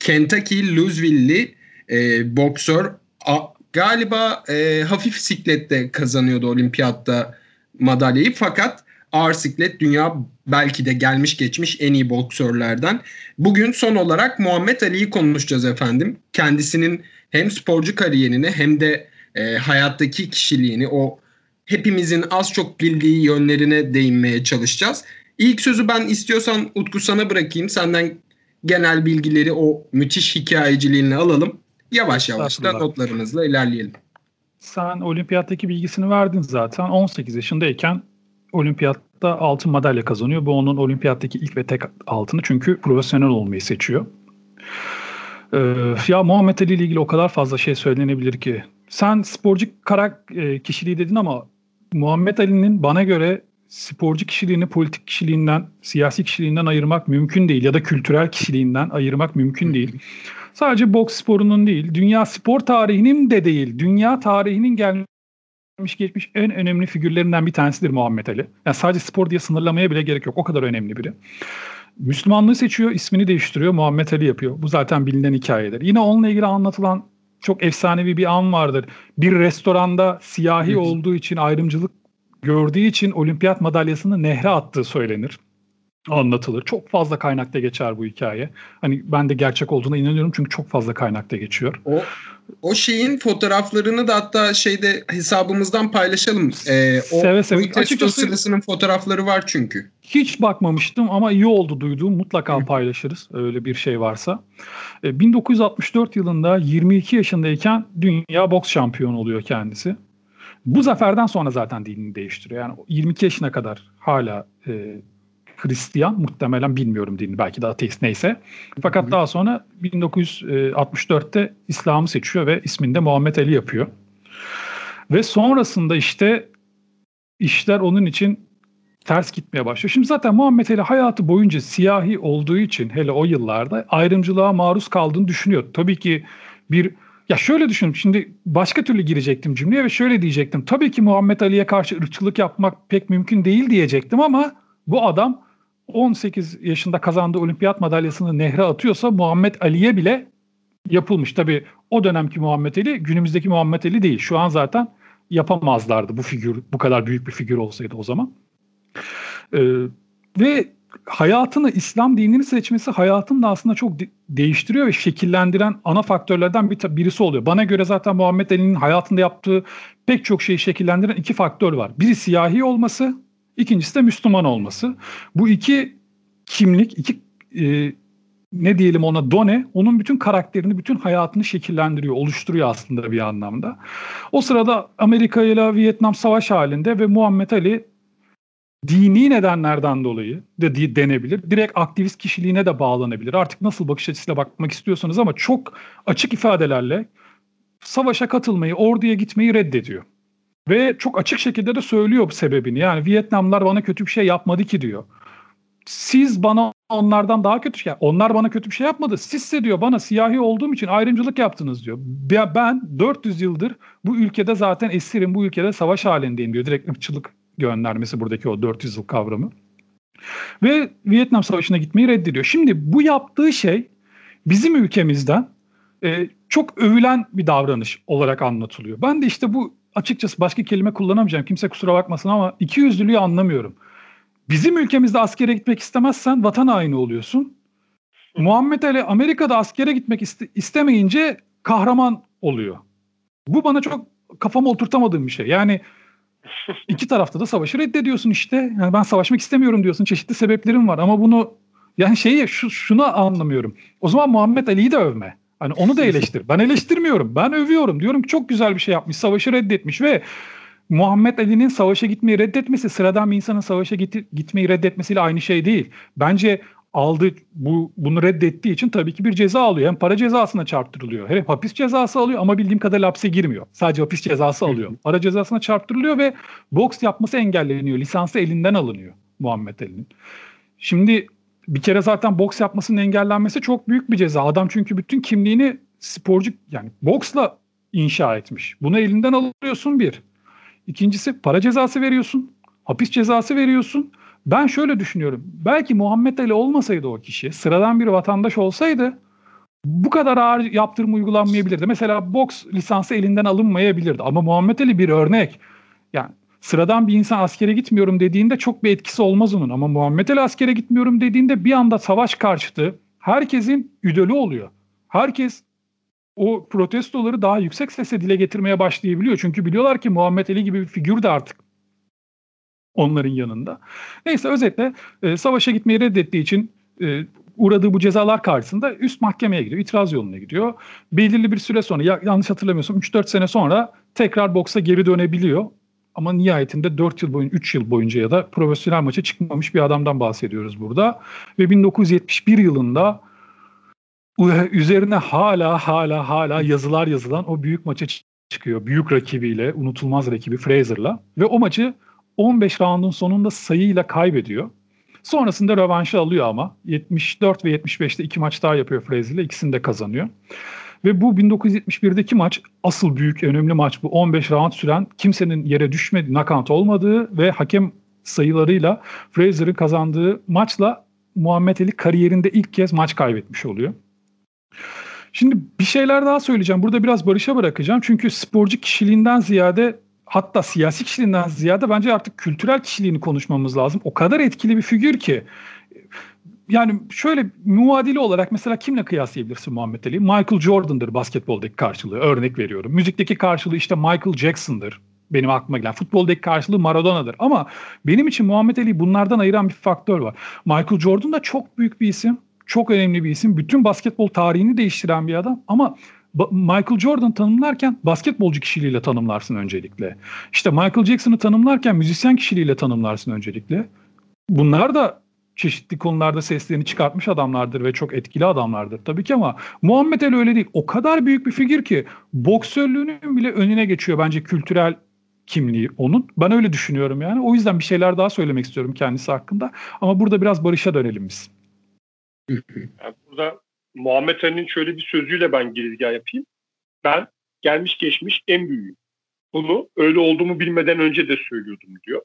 Kentucky Louisville'li e, boksör. A, galiba e, hafif siklette kazanıyordu olimpiyatta madalyayı fakat ağır siklet dünya belki de gelmiş geçmiş en iyi boksörlerden. Bugün son olarak Muhammed Ali'yi konuşacağız efendim. Kendisinin hem sporcu kariyerini hem de e, hayattaki kişiliğini o hepimizin az çok bildiği yönlerine değinmeye çalışacağız. İlk sözü ben istiyorsan Utku sana bırakayım. Senden genel bilgileri o müthiş hikayeciliğinle alalım. Yavaş yavaş da notlarımızla ilerleyelim. Sen olimpiyattaki bilgisini verdin zaten. 18 yaşındayken olimpiyatta altın madalya kazanıyor. Bu onun olimpiyattaki ilk ve tek altını çünkü profesyonel olmayı seçiyor. Ee, ya Muhammed Ali ile ilgili o kadar fazla şey söylenebilir ki. Sen sporcu karak e, kişiliği dedin ama Muhammed Ali'nin bana göre sporcu kişiliğini politik kişiliğinden, siyasi kişiliğinden ayırmak mümkün değil ya da kültürel kişiliğinden ayırmak mümkün değil. Sadece boks sporunun değil, dünya spor tarihinin de değil, dünya tarihinin gelmiş geçmiş en önemli figürlerinden bir tanesidir Muhammed Ali. Yani sadece spor diye sınırlamaya bile gerek yok. O kadar önemli biri. Müslümanlığı seçiyor, ismini değiştiriyor, Muhammed Ali yapıyor. Bu zaten bilinen hikayedir. Yine onunla ilgili anlatılan çok efsanevi bir an vardır. Bir restoranda siyahi olduğu için ayrımcılık gördüğü için olimpiyat madalyasını nehre attığı söylenir. Anlatılır. Çok fazla kaynakta geçer bu hikaye. Hani ben de gerçek olduğuna inanıyorum çünkü çok fazla kaynakta geçiyor. O o şeyin fotoğraflarını da hatta şeyde hesabımızdan paylaşalım. Ee, o seve seve. Açıkçası sırasının fotoğrafları var çünkü. Hiç bakmamıştım ama iyi oldu duyduğum. Mutlaka paylaşırız öyle bir şey varsa. Ee, 1964 yılında 22 yaşındayken dünya boks şampiyonu oluyor kendisi. Bu zaferden sonra zaten dinini değiştiriyor. Yani 22 yaşına kadar hala e, Hristiyan muhtemelen bilmiyorum dinini belki de ateist neyse. Fakat Hı-hı. daha sonra 1964'te İslam'ı seçiyor ve ismini de Muhammed Ali yapıyor. Ve sonrasında işte işler onun için ters gitmeye başlıyor. Şimdi zaten Muhammed Ali hayatı boyunca siyahi olduğu için hele o yıllarda ayrımcılığa maruz kaldığını düşünüyor. Tabii ki bir ya şöyle düşünün şimdi başka türlü girecektim cümleye ve şöyle diyecektim. Tabii ki Muhammed Ali'ye karşı ırkçılık yapmak pek mümkün değil diyecektim ama bu adam 18 yaşında kazandığı olimpiyat madalyasını nehre atıyorsa Muhammed Ali'ye bile yapılmış. Tabii o dönemki Muhammed Ali günümüzdeki Muhammed Ali değil. Şu an zaten yapamazlardı bu figür bu kadar büyük bir figür olsaydı o zaman. Ee, ve hayatını İslam dinini seçmesi hayatını da aslında çok de- değiştiriyor ve şekillendiren ana faktörlerden bir birisi oluyor. Bana göre zaten Muhammed Ali'nin hayatında yaptığı pek çok şeyi şekillendiren iki faktör var. Biri siyahi olması, ikincisi de Müslüman olması. Bu iki kimlik, iki e, ne diyelim ona done, onun bütün karakterini, bütün hayatını şekillendiriyor, oluşturuyor aslında bir anlamda. O sırada Amerika ile Vietnam savaş halinde ve Muhammed Ali dini nedenlerden dolayı de denebilir. Direkt aktivist kişiliğine de bağlanabilir. Artık nasıl bakış açısıyla bakmak istiyorsanız ama çok açık ifadelerle savaşa katılmayı, orduya gitmeyi reddediyor. Ve çok açık şekilde de söylüyor sebebini. Yani Vietnamlar bana kötü bir şey yapmadı ki diyor. Siz bana onlardan daha kötü şey. Onlar bana kötü bir şey yapmadı. Sizse diyor bana siyahi olduğum için ayrımcılık yaptınız diyor. Ben 400 yıldır bu ülkede zaten esirim, bu ülkede savaş halindeyim diyor. Direkt ırkçılık göndermesi buradaki o 400 yıl kavramı. Ve Vietnam Savaşı'na gitmeyi reddediyor. Şimdi bu yaptığı şey bizim ülkemizden e, çok övülen bir davranış olarak anlatılıyor. Ben de işte bu açıkçası başka kelime kullanamayacağım. Kimse kusura bakmasın ama iki yüzlülüğü anlamıyorum. Bizim ülkemizde askere gitmek istemezsen vatan haini oluyorsun. Muhammed Ali Amerika'da askere gitmek iste- istemeyince kahraman oluyor. Bu bana çok kafama oturtamadığım bir şey. Yani iki tarafta da savaşı reddediyorsun işte. Yani ben savaşmak istemiyorum diyorsun. Çeşitli sebeplerim var ama bunu yani şeyi şu, şunu anlamıyorum. O zaman Muhammed Ali'yi de övme. Hani onu da eleştir. Ben eleştirmiyorum. Ben övüyorum. Diyorum ki çok güzel bir şey yapmış. Savaşı reddetmiş ve Muhammed Ali'nin savaşa gitmeyi reddetmesi sıradan bir insanın savaşa git, gitmeyi reddetmesiyle aynı şey değil. Bence aldı bu bunu reddettiği için tabii ki bir ceza alıyor. Hem para cezasına çarptırılıyor. Hem hapis cezası alıyor ama bildiğim kadarıyla hapse girmiyor. Sadece hapis cezası alıyor. Para cezasına çarptırılıyor ve boks yapması engelleniyor. Lisansı elinden alınıyor Muhammed Ali'nin. Şimdi bir kere zaten boks yapmasının engellenmesi çok büyük bir ceza. Adam çünkü bütün kimliğini sporcu yani boksla inşa etmiş. Bunu elinden alıyorsun bir. İkincisi para cezası veriyorsun. Hapis cezası veriyorsun. Ben şöyle düşünüyorum. Belki Muhammed Ali olmasaydı o kişi, sıradan bir vatandaş olsaydı bu kadar ağır yaptırım uygulanmayabilirdi. Mesela boks lisansı elinden alınmayabilirdi. Ama Muhammed Ali bir örnek. Yani sıradan bir insan askere gitmiyorum dediğinde çok bir etkisi olmaz onun. Ama Muhammed Ali askere gitmiyorum dediğinde bir anda savaş karşıtı herkesin üdölü oluyor. Herkes o protestoları daha yüksek sesle dile getirmeye başlayabiliyor. Çünkü biliyorlar ki Muhammed Ali gibi bir figür de artık onların yanında. Neyse özetle e, savaşa gitmeyi reddettiği için e, uğradığı bu cezalar karşısında üst mahkemeye gidiyor. itiraz yoluna gidiyor. Belirli bir süre sonra ya, yanlış hatırlamıyorsam 3-4 sene sonra tekrar boksa geri dönebiliyor. Ama nihayetinde 4 yıl boyunca 3 yıl boyunca ya da profesyonel maça çıkmamış bir adamdan bahsediyoruz burada. Ve 1971 yılında üzerine hala hala hala yazılar yazılan o büyük maça çıkıyor. Büyük rakibiyle, unutulmaz rakibi Fraser'la. Ve o maçı 15 roundun sonunda sayıyla kaybediyor. Sonrasında rövanşı alıyor ama 74 ve 75'te iki maç daha yapıyor Fraser'la ikisini de kazanıyor. Ve bu 1971'deki maç asıl büyük önemli maç bu 15 round süren kimsenin yere düşmedi, nakant olmadığı ve hakem sayılarıyla Fraser'ın kazandığı maçla Muhammed Ali kariyerinde ilk kez maç kaybetmiş oluyor. Şimdi bir şeyler daha söyleyeceğim. Burada biraz Barış'a bırakacağım. Çünkü sporcu kişiliğinden ziyade hatta siyasi kişiliğinden ziyade bence artık kültürel kişiliğini konuşmamız lazım. O kadar etkili bir figür ki yani şöyle muadili olarak mesela kimle kıyaslayabilirsin Muhammed Ali? Michael Jordan'dır basketboldaki karşılığı örnek veriyorum. Müzikteki karşılığı işte Michael Jackson'dır benim aklıma gelen. Futboldaki karşılığı Maradona'dır. Ama benim için Muhammed Ali bunlardan ayıran bir faktör var. Michael Jordan da çok büyük bir isim. Çok önemli bir isim. Bütün basketbol tarihini değiştiren bir adam. Ama Michael Jordan tanımlarken basketbolcu kişiliğiyle tanımlarsın öncelikle. İşte Michael Jackson'ı tanımlarken müzisyen kişiliğiyle tanımlarsın öncelikle. Bunlar da çeşitli konularda seslerini çıkartmış adamlardır ve çok etkili adamlardır tabii ki ama Muhammed Ali öyle değil. O kadar büyük bir figür ki boksörlüğünün bile önüne geçiyor bence kültürel kimliği onun. Ben öyle düşünüyorum yani. O yüzden bir şeyler daha söylemek istiyorum kendisi hakkında. Ama burada biraz Barış'a dönelim biz. Yani burada Muhammed Ali'nin şöyle bir sözüyle ben girizgah yapayım. Ben gelmiş geçmiş en büyüğüm. Bunu öyle olduğumu bilmeden önce de söylüyordum diyor.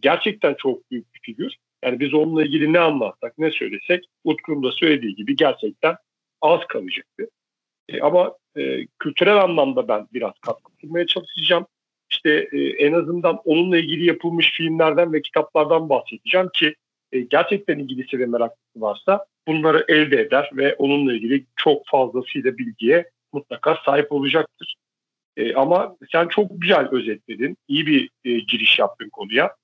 Gerçekten çok büyük bir figür. Yani biz onunla ilgili ne anlatsak, ne söylesek Utku'nun da söylediği gibi gerçekten az kalacaktı. E, ama e, kültürel anlamda ben biraz katkı sunmaya çalışacağım. İşte e, en azından onunla ilgili yapılmış filmlerden ve kitaplardan bahsedeceğim ki e, gerçekten ilgilisi ve meraklısı varsa bunları elde eder ve onunla ilgili çok fazlasıyla bilgiye mutlaka sahip olacaktır. E, ama sen çok güzel özetledin. İyi bir e, giriş yaptın konuya.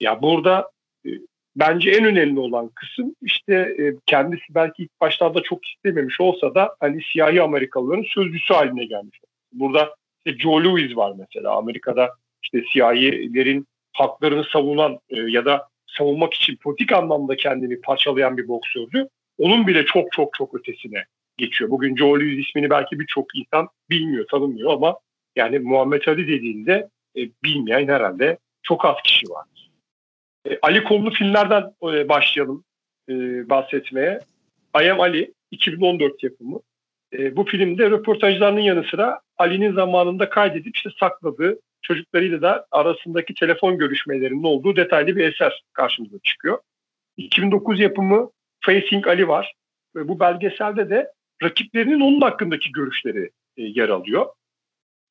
Ya burada e, bence en önemli olan kısım işte e, kendisi belki ilk başlarda çok istememiş olsa da hani siyahi Amerikalıların sözcüsü haline gelmiş. Burada işte Joe Louis var mesela Amerika'da işte siyahilerin haklarını savunan e, ya da savunmak için politik anlamda kendini parçalayan bir boksördü. Onun bile çok çok çok ötesine geçiyor. Bugün Joe Louis ismini belki birçok insan bilmiyor, tanımıyor ama yani Muhammed Ali dediğinde e, bilmeyen herhalde çok az kişi var. E, Ali Kollu filmlerden e, başlayalım. e, bahsetmeye. I Am Ali 2014 yapımı. E, bu filmde röportajlarının yanı sıra Ali'nin zamanında kaydedip işte sakladığı çocuklarıyla da arasındaki telefon görüşmelerinin olduğu detaylı bir eser karşımıza çıkıyor. 2009 yapımı Facing Ali var. Ve bu belgeselde de rakiplerinin onun hakkındaki görüşleri e, yer alıyor.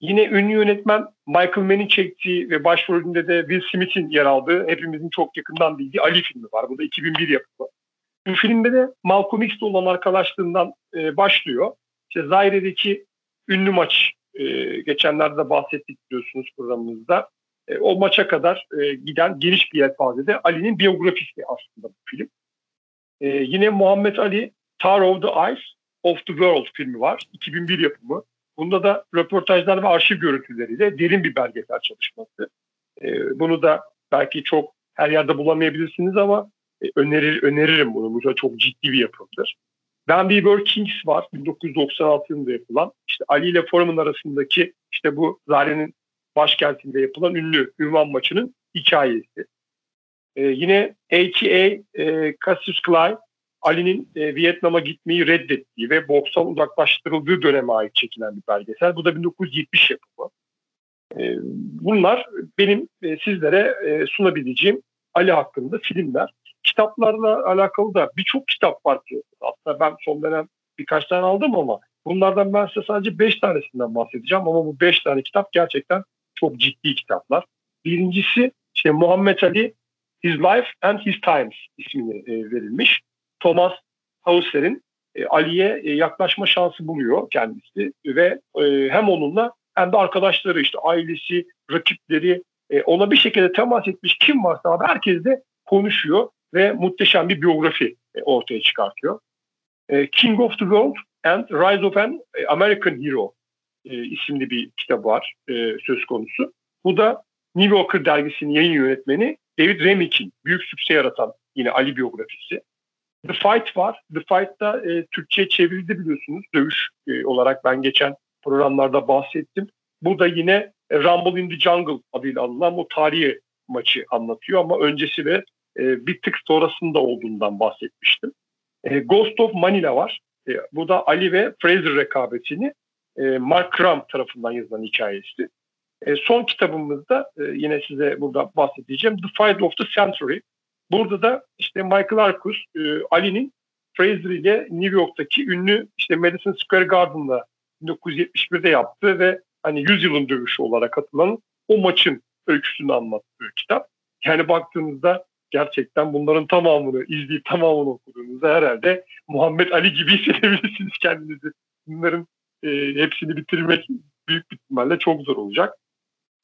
Yine ünlü yönetmen Michael Mann'in çektiği ve başrolünde de Will Smith'in yer aldığı hepimizin çok yakından bildiği Ali filmi var. Bu da 2001 yapımı. Bu filmde de Malcolm X'le olan arkadaşlığından e, başlıyor. İşte Zaire'deki ünlü maç e, geçenlerde bahsettik biliyorsunuz programımızda. E, o maça kadar e, giden geniş bir yelpazede Ali'nin biyografisi aslında bu film. E, yine Muhammed Ali Tar of the Eyes of the World filmi var. 2001 yapımı. Bunda da röportajlar ve arşiv görüntüleriyle derin bir belgesel çalışması. E, bunu da belki çok her yerde bulamayabilirsiniz ama e, önerir, öneririm bunu. Bu çok ciddi bir yapımdır. Ben Bieber Kings var 1996 yılında yapılan. İşte Ali ile Foreman arasındaki işte bu Zare'nin başkentinde yapılan ünlü ünvan maçının hikayesi. Ee, yine ATA e, Cassius Clay Ali'nin e, Vietnam'a gitmeyi reddettiği ve bokstan uzaklaştırıldığı döneme ait çekilen bir belgesel. Bu da 1970 yapımı. E, bunlar benim e, sizlere e, sunabileceğim Ali hakkında filmler. Kitaplarla alakalı da birçok kitap var ki. Hatta ben son dönem birkaç tane aldım ama bunlardan ben size sadece 5 tanesinden bahsedeceğim. Ama bu 5 tane kitap gerçekten çok ciddi kitaplar. Birincisi işte Muhammed Ali His Life and His Times ismini e, verilmiş. Thomas Hauser'in e, Ali'ye e, yaklaşma şansı buluyor kendisi ve e, hem onunla hem de arkadaşları işte ailesi, rakipleri e, ona bir şekilde temas etmiş kim varsa abi herkes de konuşuyor ve muhteşem bir biyografi e, ortaya çıkartıyor. E, King of the World and Rise of an American Hero e, isimli bir kitabı var e, söz konusu. Bu da New Yorker dergisinin yayın yönetmeni David Remnick'in büyük sükse yaratan yine Ali biyografisi. The Fight var. The Fight'ta e, Türkçe'ye çevrildi biliyorsunuz. Dövüş e, olarak ben geçen programlarda bahsettim. Bu da yine e, Rumble in the Jungle adıyla anılan bu tarihi maçı anlatıyor ama öncesi ve e, bir tık sonrasında olduğundan bahsetmiştim. E, Ghost of Manila var. E, bu da Ali ve Fraser rekabetini e, Mark Crum tarafından yazılan hikayesi. E, son kitabımızda e, yine size burada bahsedeceğim. The Fight of the Century. Burada da işte Michael Arcus, e, Ali'nin Fraser ile New York'taki ünlü işte Madison Square Garden'da 1971'de yaptığı ve hani 100 yılın dövüşü olarak atılan o maçın öyküsünü anlattığı kitap. Yani baktığınızda gerçekten bunların tamamını izleyip tamamını okuduğunuzda herhalde Muhammed Ali gibi hissedebilirsiniz kendinizi. Bunların e, hepsini bitirmek büyük bir ihtimalle çok zor olacak.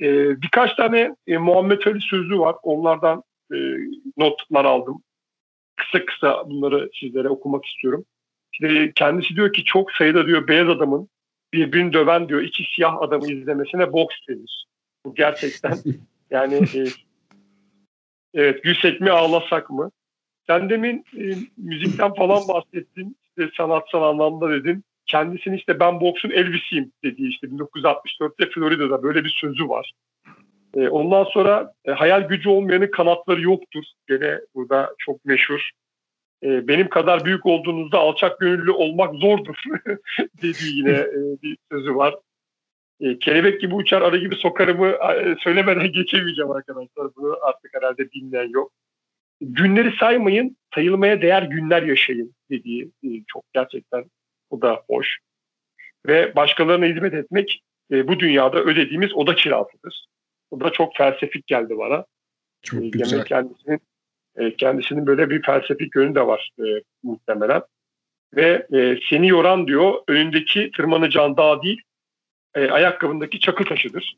E, birkaç tane e, Muhammed Ali sözü var. Onlardan e, notlar aldım. Kısa kısa bunları sizlere okumak istiyorum. İşte kendisi diyor ki çok sayıda diyor beyaz adamın birbirini döven diyor iki siyah adamı izlemesine boks denir. Bu gerçekten yani e, evet gülsek mi ağlasak mı? Sen demin e, müzikten falan bahsettin. İşte sanatsal anlamda dedin. Kendisini işte ben boksun Elvis'iyim dediği işte 1964'te Florida'da böyle bir sözü var. E, ondan sonra e, hayal gücü olmayanın kanatları yoktur. Gene burada çok meşhur. E, benim kadar büyük olduğunuzda alçak gönüllü olmak zordur dediği yine e, bir sözü var. E, kelebek gibi uçar arı gibi sokarımı e, söylemeden geçemeyeceğim arkadaşlar. Bunu artık herhalde dinleyen yok. Günleri saymayın, sayılmaya değer günler yaşayın dediği e, çok gerçekten bu da hoş. Ve başkalarına hizmet etmek e, bu dünyada ödediğimiz oda kirasıdır. Bu da çok felsefik geldi bana. Çok e, güzel. Kendisinin, e, kendisinin böyle bir felsefik yönü de var e, muhtemelen. Ve e, seni yoran diyor önündeki tırmanacağın dağ değil e, ayakkabındaki çakı taşıdır.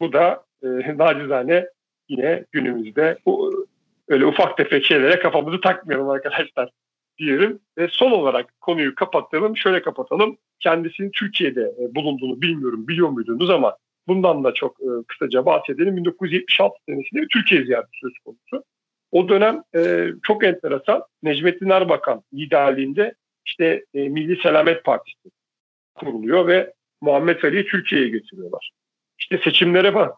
Bu da e, nacizane yine günümüzde bu, öyle ufak tefek şeylere kafamızı takmayalım arkadaşlar diyelim. Ve son olarak konuyu kapatalım. Şöyle kapatalım. Kendisinin Türkiye'de e, bulunduğunu bilmiyorum biliyor muydunuz ama bundan da çok e, kısaca bahsedelim. 1976 senesinde Türkiye ziyareti söz konusu. O dönem e, çok enteresan Necmettin Erbakan liderliğinde işte e, Milli Selamet Partisi kuruluyor ve Muhammed Ali'yi Türkiye'ye getiriyorlar. İşte seçimlere var.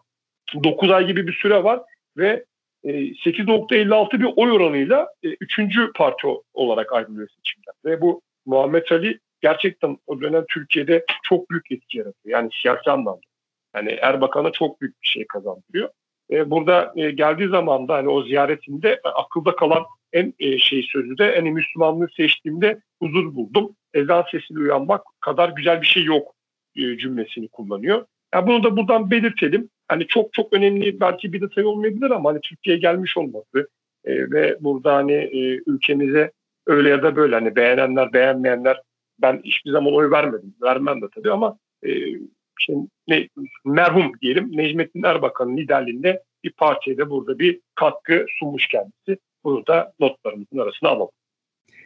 9 ay gibi bir süre var ve 8.56 bir oy oranıyla 3. parti olarak ayrılıyor seçimden. Ve bu Muhammed Ali gerçekten o dönem Türkiye'de çok büyük etki yaratıyor. Yani siyasi anlamda. Yani Erbakan'a çok büyük bir şey kazandırıyor. E, burada e, geldiği zaman da hani o ziyaretinde e, akılda kalan en e, şey sözü de hani Müslümanlığı seçtiğimde huzur buldum. Ezan sesiyle uyanmak kadar güzel bir şey yok e, cümlesini kullanıyor. Yani bunu da buradan belirtelim. Hani çok çok önemli belki bir detay olmayabilir ama hani Türkiye'ye gelmiş olması e, ve burada hani e, ülkemize öyle ya da böyle hani beğenenler beğenmeyenler ben hiçbir zaman oy vermedim. Vermem de tabii ama e, şimdi ne, merhum diyelim Necmettin Erbakan'ın liderliğinde bir partiye de burada bir katkı sunmuş kendisi. Bunu da notlarımızın arasına alalım.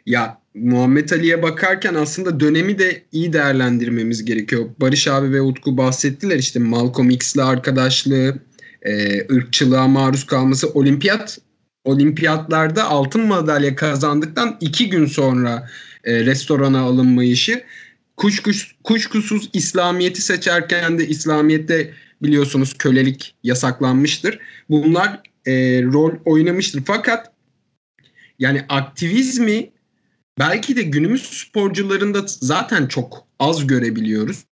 Ya Muhammed Ali'ye bakarken aslında dönemi de iyi değerlendirmemiz gerekiyor. Barış abi ve Utku bahsettiler işte Malcolm X'le arkadaşlığı, e, ırkçılığa maruz kalması, olimpiyat olimpiyatlarda altın madalya kazandıktan iki gün sonra e, restorana alınma işi. Kuşkus, kuşkusuz İslamiyet'i seçerken de İslamiyet'te biliyorsunuz kölelik yasaklanmıştır. Bunlar e, rol oynamıştır. Fakat yani aktivizmi belki de günümüz sporcularında zaten çok az görebiliyoruz.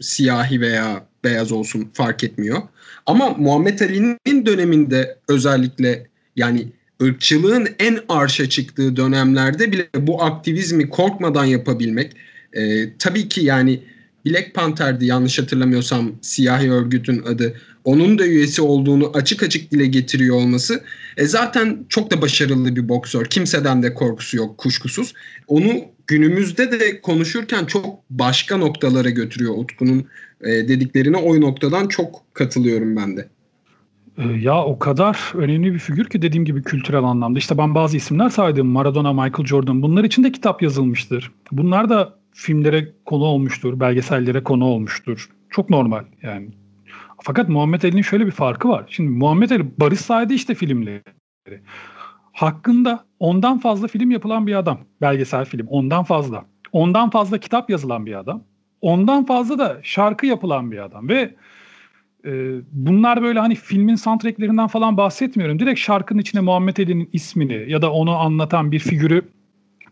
Siyahi veya beyaz olsun fark etmiyor. Ama Muhammed Ali'nin döneminde özellikle yani ırkçılığın en arşa çıktığı dönemlerde bile bu aktivizmi korkmadan yapabilmek e, tabii ki yani Black Panther'di yanlış hatırlamıyorsam siyahi örgütün adı. Onun da üyesi olduğunu açık açık dile getiriyor olması e, zaten çok da başarılı bir boksör. Kimseden de korkusu yok kuşkusuz. Onu günümüzde de konuşurken çok başka noktalara götürüyor Utku'nun e, dediklerine. O noktadan çok katılıyorum ben de. Ee, ya o kadar önemli bir figür ki dediğim gibi kültürel anlamda. İşte ben bazı isimler saydım. Maradona, Michael Jordan. Bunlar için de kitap yazılmıştır. Bunlar da filmlere konu olmuştur, belgesellere konu olmuştur. Çok normal yani. Fakat Muhammed Ali'nin şöyle bir farkı var. Şimdi Muhammed Ali barış saydı işte filmleri. Hakkında ondan fazla film yapılan bir adam. Belgesel film ondan fazla. Ondan fazla kitap yazılan bir adam. Ondan fazla da şarkı yapılan bir adam. Ve e, bunlar böyle hani filmin soundtracklerinden falan bahsetmiyorum. Direkt şarkının içine Muhammed Ali'nin ismini ya da onu anlatan bir figürü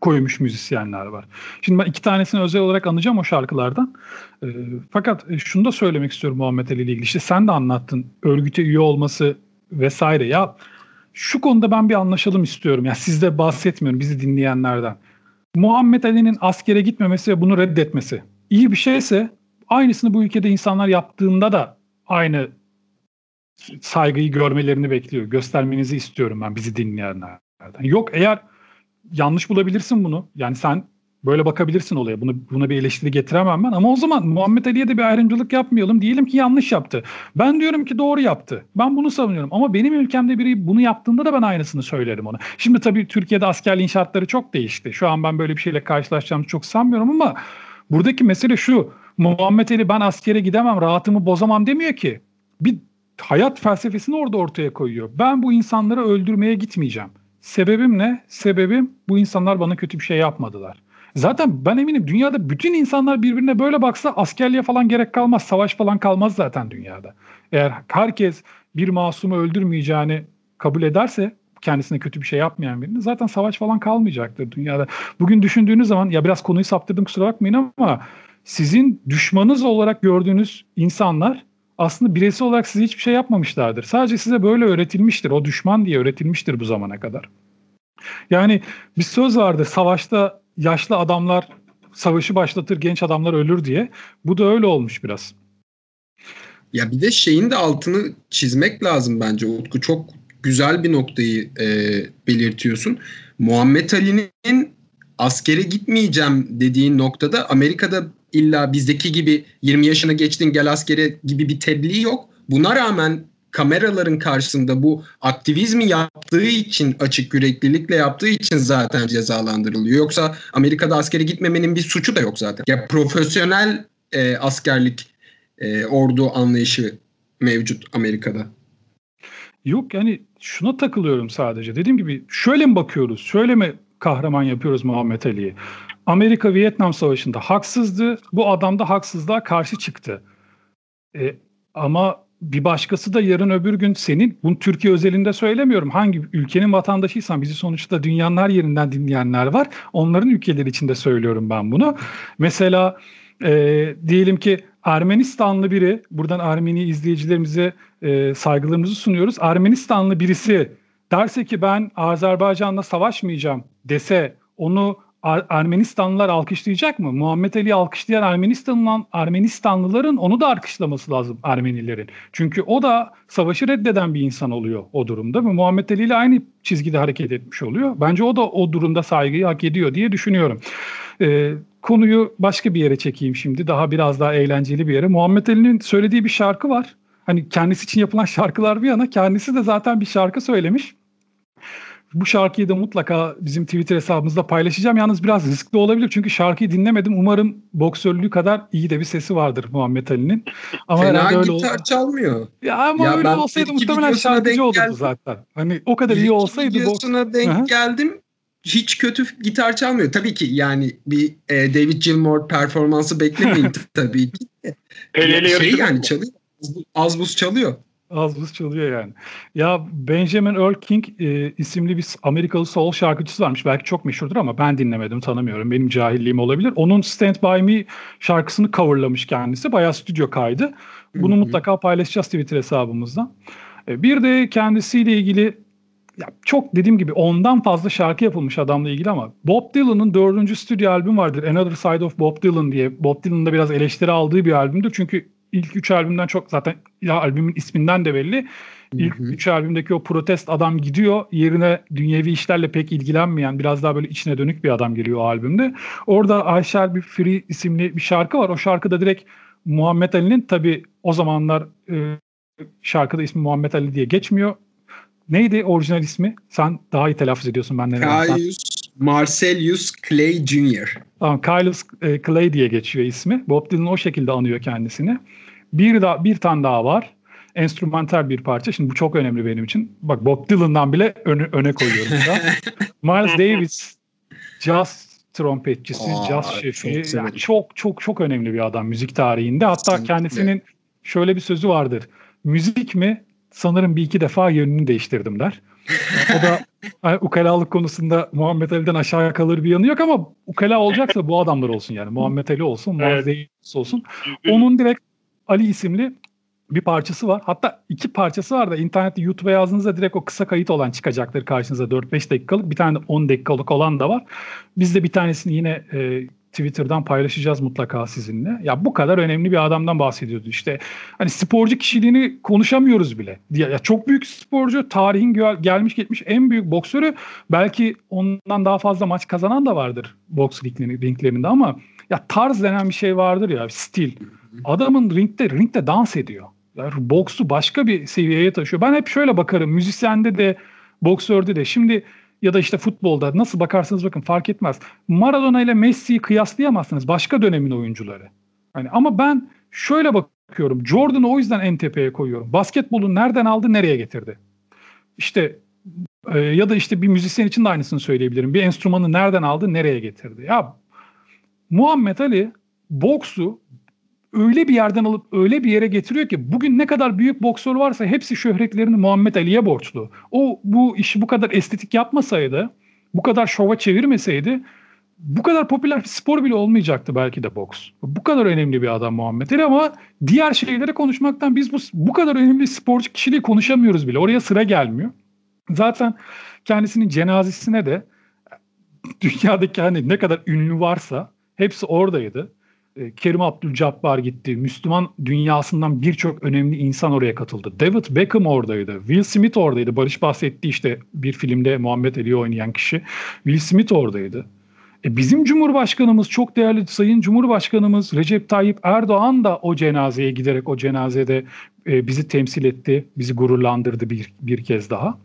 koymuş müzisyenler var. Şimdi ben iki tanesini özel olarak anacağım o şarkılardan. E, fakat şunu da söylemek istiyorum Muhammed Ali ile ilgili. İşte sen de anlattın örgüte üye olması vesaire. Ya şu konuda ben bir anlaşalım istiyorum. Ya siz de bahsetmiyorum bizi dinleyenlerden. Muhammed Ali'nin askere gitmemesi ve bunu reddetmesi iyi bir şeyse aynısını bu ülkede insanlar yaptığında da aynı saygıyı görmelerini bekliyor. Göstermenizi istiyorum ben bizi dinleyenlerden. Yok eğer yanlış bulabilirsin bunu. Yani sen böyle bakabilirsin olaya. Bunu, buna bir eleştiri getiremem ben. Ama o zaman Muhammed Ali'ye de bir ayrımcılık yapmayalım. Diyelim ki yanlış yaptı. Ben diyorum ki doğru yaptı. Ben bunu savunuyorum. Ama benim ülkemde biri bunu yaptığında da ben aynısını söylerim ona. Şimdi tabii Türkiye'de askerliğin şartları çok değişti. Şu an ben böyle bir şeyle karşılaşacağımı çok sanmıyorum ama buradaki mesele şu. Muhammed Ali ben askere gidemem, rahatımı bozamam demiyor ki. Bir hayat felsefesini orada ortaya koyuyor. Ben bu insanları öldürmeye gitmeyeceğim. Sebebim ne? Sebebim bu insanlar bana kötü bir şey yapmadılar. Zaten ben eminim dünyada bütün insanlar birbirine böyle baksa askerliğe falan gerek kalmaz. Savaş falan kalmaz zaten dünyada. Eğer herkes bir masumu öldürmeyeceğini kabul ederse kendisine kötü bir şey yapmayan birini zaten savaş falan kalmayacaktır dünyada. Bugün düşündüğünüz zaman ya biraz konuyu saptırdım kusura bakmayın ama sizin düşmanınız olarak gördüğünüz insanlar aslında bireysel olarak size hiçbir şey yapmamışlardır. Sadece size böyle öğretilmiştir. O düşman diye öğretilmiştir bu zamana kadar. Yani bir söz vardı savaşta yaşlı adamlar savaşı başlatır genç adamlar ölür diye. Bu da öyle olmuş biraz. Ya bir de şeyin de altını çizmek lazım bence Utku. Çok güzel bir noktayı e, belirtiyorsun. Muhammed Ali'nin askere gitmeyeceğim dediğin noktada Amerika'da illa bizdeki gibi 20 yaşına geçtin gel askere gibi bir tebliğ yok. Buna rağmen kameraların karşısında bu aktivizmi yaptığı için açık yüreklilikle yaptığı için zaten cezalandırılıyor. Yoksa Amerika'da askere gitmemenin bir suçu da yok zaten. Ya profesyonel e, askerlik e, ordu anlayışı mevcut Amerika'da. Yok yani şuna takılıyorum sadece. Dediğim gibi şöyle mi bakıyoruz? Şöyle mi kahraman yapıyoruz Muhammed Ali'yi? Amerika Vietnam Savaşı'nda haksızdı. Bu adam da haksızlığa karşı çıktı. E, ama bir başkası da yarın öbür gün senin, bunu Türkiye özelinde söylemiyorum. Hangi ülkenin vatandaşıysan bizi sonuçta dünyanın her yerinden dinleyenler var. Onların ülkeleri içinde söylüyorum ben bunu. Mesela e, diyelim ki Ermenistanlı biri, buradan Ermeni izleyicilerimize e, saygılarımızı sunuyoruz. Ermenistanlı birisi derse ki ben Azerbaycan'la savaşmayacağım dese onu Ar- Ermenistanlılar alkışlayacak mı? Muhammed Ali alkışlayan Ermenistanlılar, Ermenistanlıların onu da alkışlaması lazım Ermenilerin. Çünkü o da savaşı reddeden bir insan oluyor o durumda ve Muhammed Ali ile aynı çizgide hareket etmiş oluyor. Bence o da o durumda saygıyı hak ediyor diye düşünüyorum. Ee, konuyu başka bir yere çekeyim şimdi. Daha biraz daha eğlenceli bir yere. Muhammed Ali'nin söylediği bir şarkı var. Hani kendisi için yapılan şarkılar bir yana kendisi de zaten bir şarkı söylemiş. Bu şarkıyı da mutlaka bizim Twitter hesabımızda paylaşacağım. Yalnız biraz riskli olabilir çünkü şarkıyı dinlemedim. Umarım boksörlüğü kadar iyi de bir sesi vardır Muhammed Ali'nin. Ama Fena öyle gitar çalmıyor. Ya ama ya öyle olsaydı muhtemelen şarkıcı olurdu geldim. zaten. Hani o kadar iyi olsaydı. Videosuna boks... denk Hı-hı. geldim hiç kötü gitar çalmıyor. Tabii ki yani bir e, David Gilmour performansı beklemeyin tabii ki. Pele'yle şey yani çalıyor. Az buz çalıyor. Az buz çalıyor yani. Ya Benjamin Earl King e, isimli bir Amerikalı soul şarkıcısı varmış. Belki çok meşhurdur ama ben dinlemedim, tanımıyorum. Benim cahilliğim olabilir. Onun Stand By Me şarkısını coverlamış kendisi. Bayağı stüdyo kaydı. Bunu Hı-hı. mutlaka paylaşacağız Twitter hesabımızdan. E, bir de kendisiyle ilgili ya çok dediğim gibi ondan fazla şarkı yapılmış adamla ilgili ama Bob Dylan'ın dördüncü stüdyo albüm vardır. Another Side of Bob Dylan diye. Bob Dylan'ın da biraz eleştiri aldığı bir albümdür. Çünkü ilk üç albümden çok zaten ya albümün isminden de belli. İlk hı hı. üç albümdeki o protest adam gidiyor. Yerine dünyevi işlerle pek ilgilenmeyen biraz daha böyle içine dönük bir adam geliyor o albümde. Orada Ayşer bir Free isimli bir şarkı var. O şarkıda direkt Muhammed Ali'nin tabi o zamanlar e, şarkıda ismi Muhammed Ali diye geçmiyor. Neydi orijinal ismi? Sen daha iyi telaffuz ediyorsun benden. Caius Marcellus Clay Jr. Tamam, Caius e, Clay diye geçiyor ismi. Bob Dylan o şekilde anıyor kendisini. Bir daha bir tane daha var. Enstrümantal bir parça. Şimdi bu çok önemli benim için. Bak Bob Dylan'dan bile öne, öne koyuyorum da. Miles Davis jazz trompetçisi, Aa, jazz şefi. Çok, yani çok çok çok önemli bir adam müzik tarihinde. Hatta Kesinlikle. kendisinin şöyle bir sözü vardır. Müzik mi sanırım bir iki defa yönünü değiştirdim der. O da yani, ukalalık konusunda Muhammed Ali'den aşağıya kalır bir yanı yok ama ukala olacaksa bu adamlar olsun yani. Muhammed Ali olsun, Muaz evet. olsun. Onun direkt Ali isimli bir parçası var. Hatta iki parçası var da internette YouTube'a yazdığınızda direkt o kısa kayıt olan çıkacaktır karşınıza 4-5 dakikalık. Bir tane de 10 dakikalık olan da var. Biz de bir tanesini yine e, Twitter'dan paylaşacağız mutlaka sizinle. Ya bu kadar önemli bir adamdan bahsediyordu. İşte hani sporcu kişiliğini konuşamıyoruz bile. Ya çok büyük sporcu, tarihin gelmiş geçmiş en büyük boksörü. Belki ondan daha fazla maç kazanan da vardır boks ringlerinde ama ya tarz denen bir şey vardır ya, stil. Adamın ringde ringde dans ediyor. Yani boksu başka bir seviyeye taşıyor. Ben hep şöyle bakarım. Müzisyende de, boksörde de. Şimdi ya da işte futbolda nasıl bakarsanız bakın fark etmez. Maradona ile Messi'yi kıyaslayamazsınız. Başka dönemin oyuncuları. Hani ama ben şöyle bakıyorum. Jordan'ı o yüzden en tepeye koyuyorum. Basketbolu nereden aldı, nereye getirdi? İşte e, ya da işte bir müzisyen için de aynısını söyleyebilirim. Bir enstrümanı nereden aldı, nereye getirdi? Ya Muhammed Ali boksu öyle bir yerden alıp öyle bir yere getiriyor ki bugün ne kadar büyük boksör varsa hepsi şöhretlerini Muhammed Ali'ye borçlu. O bu işi bu kadar estetik yapmasaydı, bu kadar şova çevirmeseydi bu kadar popüler bir spor bile olmayacaktı belki de boks. Bu kadar önemli bir adam Muhammed Ali ama diğer şeyleri konuşmaktan biz bu bu kadar önemli sporcu kişiliği konuşamıyoruz bile. Oraya sıra gelmiyor. Zaten kendisinin cenazesine de dünyadaki hani ne kadar ünlü varsa hepsi oradaydı. E, Kerim Abdülcabbar gitti. Müslüman dünyasından birçok önemli insan oraya katıldı. David Beckham oradaydı. Will Smith oradaydı. Barış bahsetti işte bir filmde Muhammed Ali'yi oynayan kişi. Will Smith oradaydı. E bizim Cumhurbaşkanımız çok değerli Sayın Cumhurbaşkanımız Recep Tayyip Erdoğan da o cenazeye giderek o cenazede e, bizi temsil etti. Bizi gururlandırdı bir, bir kez daha.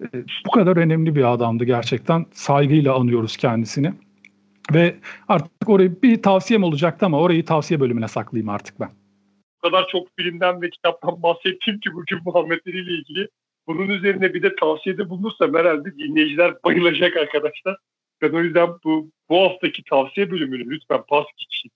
E, bu kadar önemli bir adamdı gerçekten. Saygıyla anıyoruz kendisini. Ve artık orayı bir tavsiyem olacaktı ama orayı tavsiye bölümüne saklayayım artık ben. O kadar çok filmden ve kitaptan bahsettim ki bugün Muhammedleri ile ilgili. Bunun üzerine bir de tavsiyede bulunursam herhalde dinleyiciler bayılacak arkadaşlar. Ben o yüzden bu, bu haftaki tavsiye bölümünü lütfen pas geçin.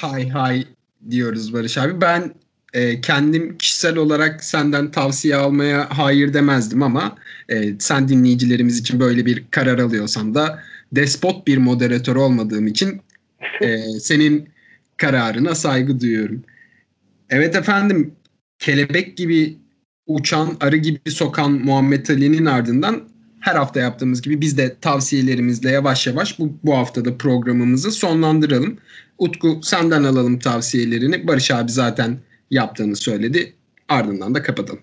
Hay hay diyoruz Barış abi. Ben e, kendim kişisel olarak senden tavsiye almaya hayır demezdim ama e, sen dinleyicilerimiz için böyle bir karar alıyorsan da despot bir moderatör olmadığım için e, senin kararına saygı duyuyorum. Evet efendim kelebek gibi uçan arı gibi sokan Muhammed Ali'nin ardından her hafta yaptığımız gibi biz de tavsiyelerimizle yavaş yavaş bu, bu haftada programımızı sonlandıralım. Utku senden alalım tavsiyelerini. Barış abi zaten yaptığını söyledi. Ardından da kapatalım.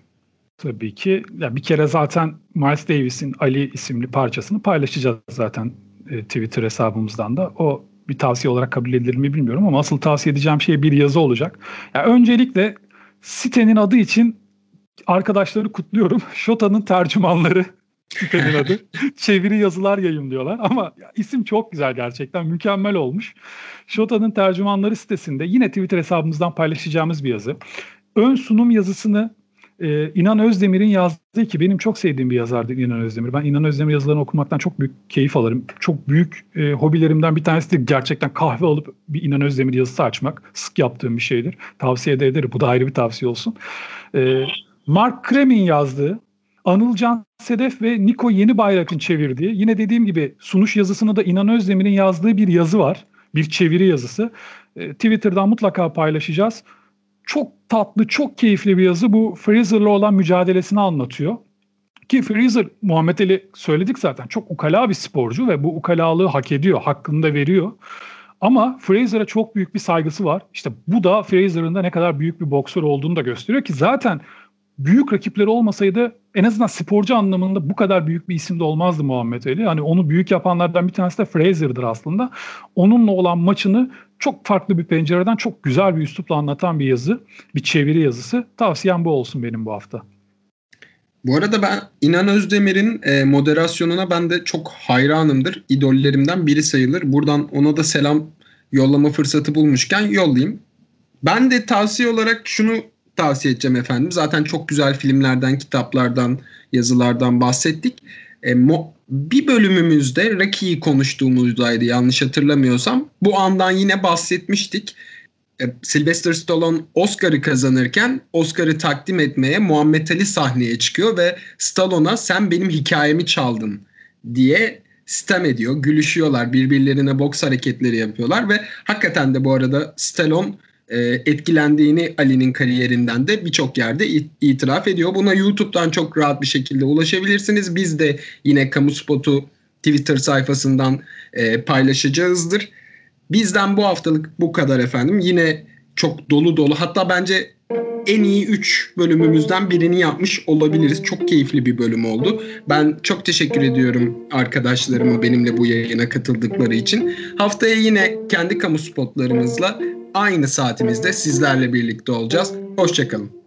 Tabii ki. Ya bir kere zaten Miles Davis'in Ali isimli parçasını paylaşacağız zaten e, Twitter hesabımızdan da. O bir tavsiye olarak kabul edilir mi bilmiyorum ama asıl tavsiye edeceğim şey bir yazı olacak. Ya öncelikle sitenin adı için arkadaşları kutluyorum. Shota'nın tercümanları sitenin adı. Çeviri yazılar yayınlıyorlar ama isim çok güzel gerçekten mükemmel olmuş. Shota'nın tercümanları sitesinde yine Twitter hesabımızdan paylaşacağımız bir yazı. Ön sunum yazısını e, İnan Özdemir'in yazdığı ki benim çok sevdiğim bir yazardı İnan Özdemir. Ben İnan Özdemir yazılarını okumaktan çok büyük keyif alırım. Çok büyük e, hobilerimden bir tanesi de gerçekten kahve alıp bir İnan Özdemir yazısı açmak. Sık yaptığım bir şeydir. Tavsiye de ederim. Bu da ayrı bir tavsiye olsun. E, Mark Kremin yazdığı Anılcan Sedef ve Niko Yeni Bayrak'ın çevirdiği yine dediğim gibi sunuş yazısını da İnan Özdemir'in yazdığı bir yazı var. Bir çeviri yazısı. E, Twitter'dan mutlaka paylaşacağız. Çok tatlı, çok keyifli bir yazı. Bu Fraser'la olan mücadelesini anlatıyor. Ki Fraser, Muhammed Ali söyledik zaten çok ukala bir sporcu ve bu ukalalığı hak ediyor, hakkını da veriyor. Ama Fraser'a çok büyük bir saygısı var. İşte bu da Fraser'ın da ne kadar büyük bir boksör olduğunu da gösteriyor ki zaten büyük rakipleri olmasaydı en azından sporcu anlamında bu kadar büyük bir isim de olmazdı Muhammed Ali. Hani onu büyük yapanlardan bir tanesi de Fraser'dır aslında. Onunla olan maçını çok farklı bir pencereden çok güzel bir üslupla anlatan bir yazı, bir çeviri yazısı. Tavsiyem bu olsun benim bu hafta. Bu arada ben İnan Özdemir'in e, moderasyonuna ben de çok hayranımdır. İdollerimden biri sayılır. Buradan ona da selam yollama fırsatı bulmuşken yollayayım. Ben de tavsiye olarak şunu tavsiye edeceğim efendim. Zaten çok güzel filmlerden, kitaplardan, yazılardan bahsettik. E, mo- bir bölümümüzde Rocky'yi konuştuğumuzdaydı yanlış hatırlamıyorsam. Bu andan yine bahsetmiştik. E, Sylvester Stallone Oscar'ı kazanırken Oscar'ı takdim etmeye Muhammed Ali sahneye çıkıyor ve Stallone'a sen benim hikayemi çaldın diye sistem ediyor. Gülüşüyorlar, birbirlerine boks hareketleri yapıyorlar ve hakikaten de bu arada Stallone e, etkilendiğini Ali'nin kariyerinden de birçok yerde itiraf ediyor. Buna YouTube'dan çok rahat bir şekilde ulaşabilirsiniz. Biz de yine Kamu Spot'u Twitter sayfasından e, paylaşacağızdır. Bizden bu haftalık bu kadar efendim. Yine çok dolu dolu hatta bence en iyi 3 bölümümüzden birini yapmış olabiliriz. Çok keyifli bir bölüm oldu. Ben çok teşekkür ediyorum arkadaşlarıma benimle bu yayına katıldıkları için. Haftaya yine kendi kamu spotlarımızla aynı saatimizde sizlerle birlikte olacağız. Hoşçakalın.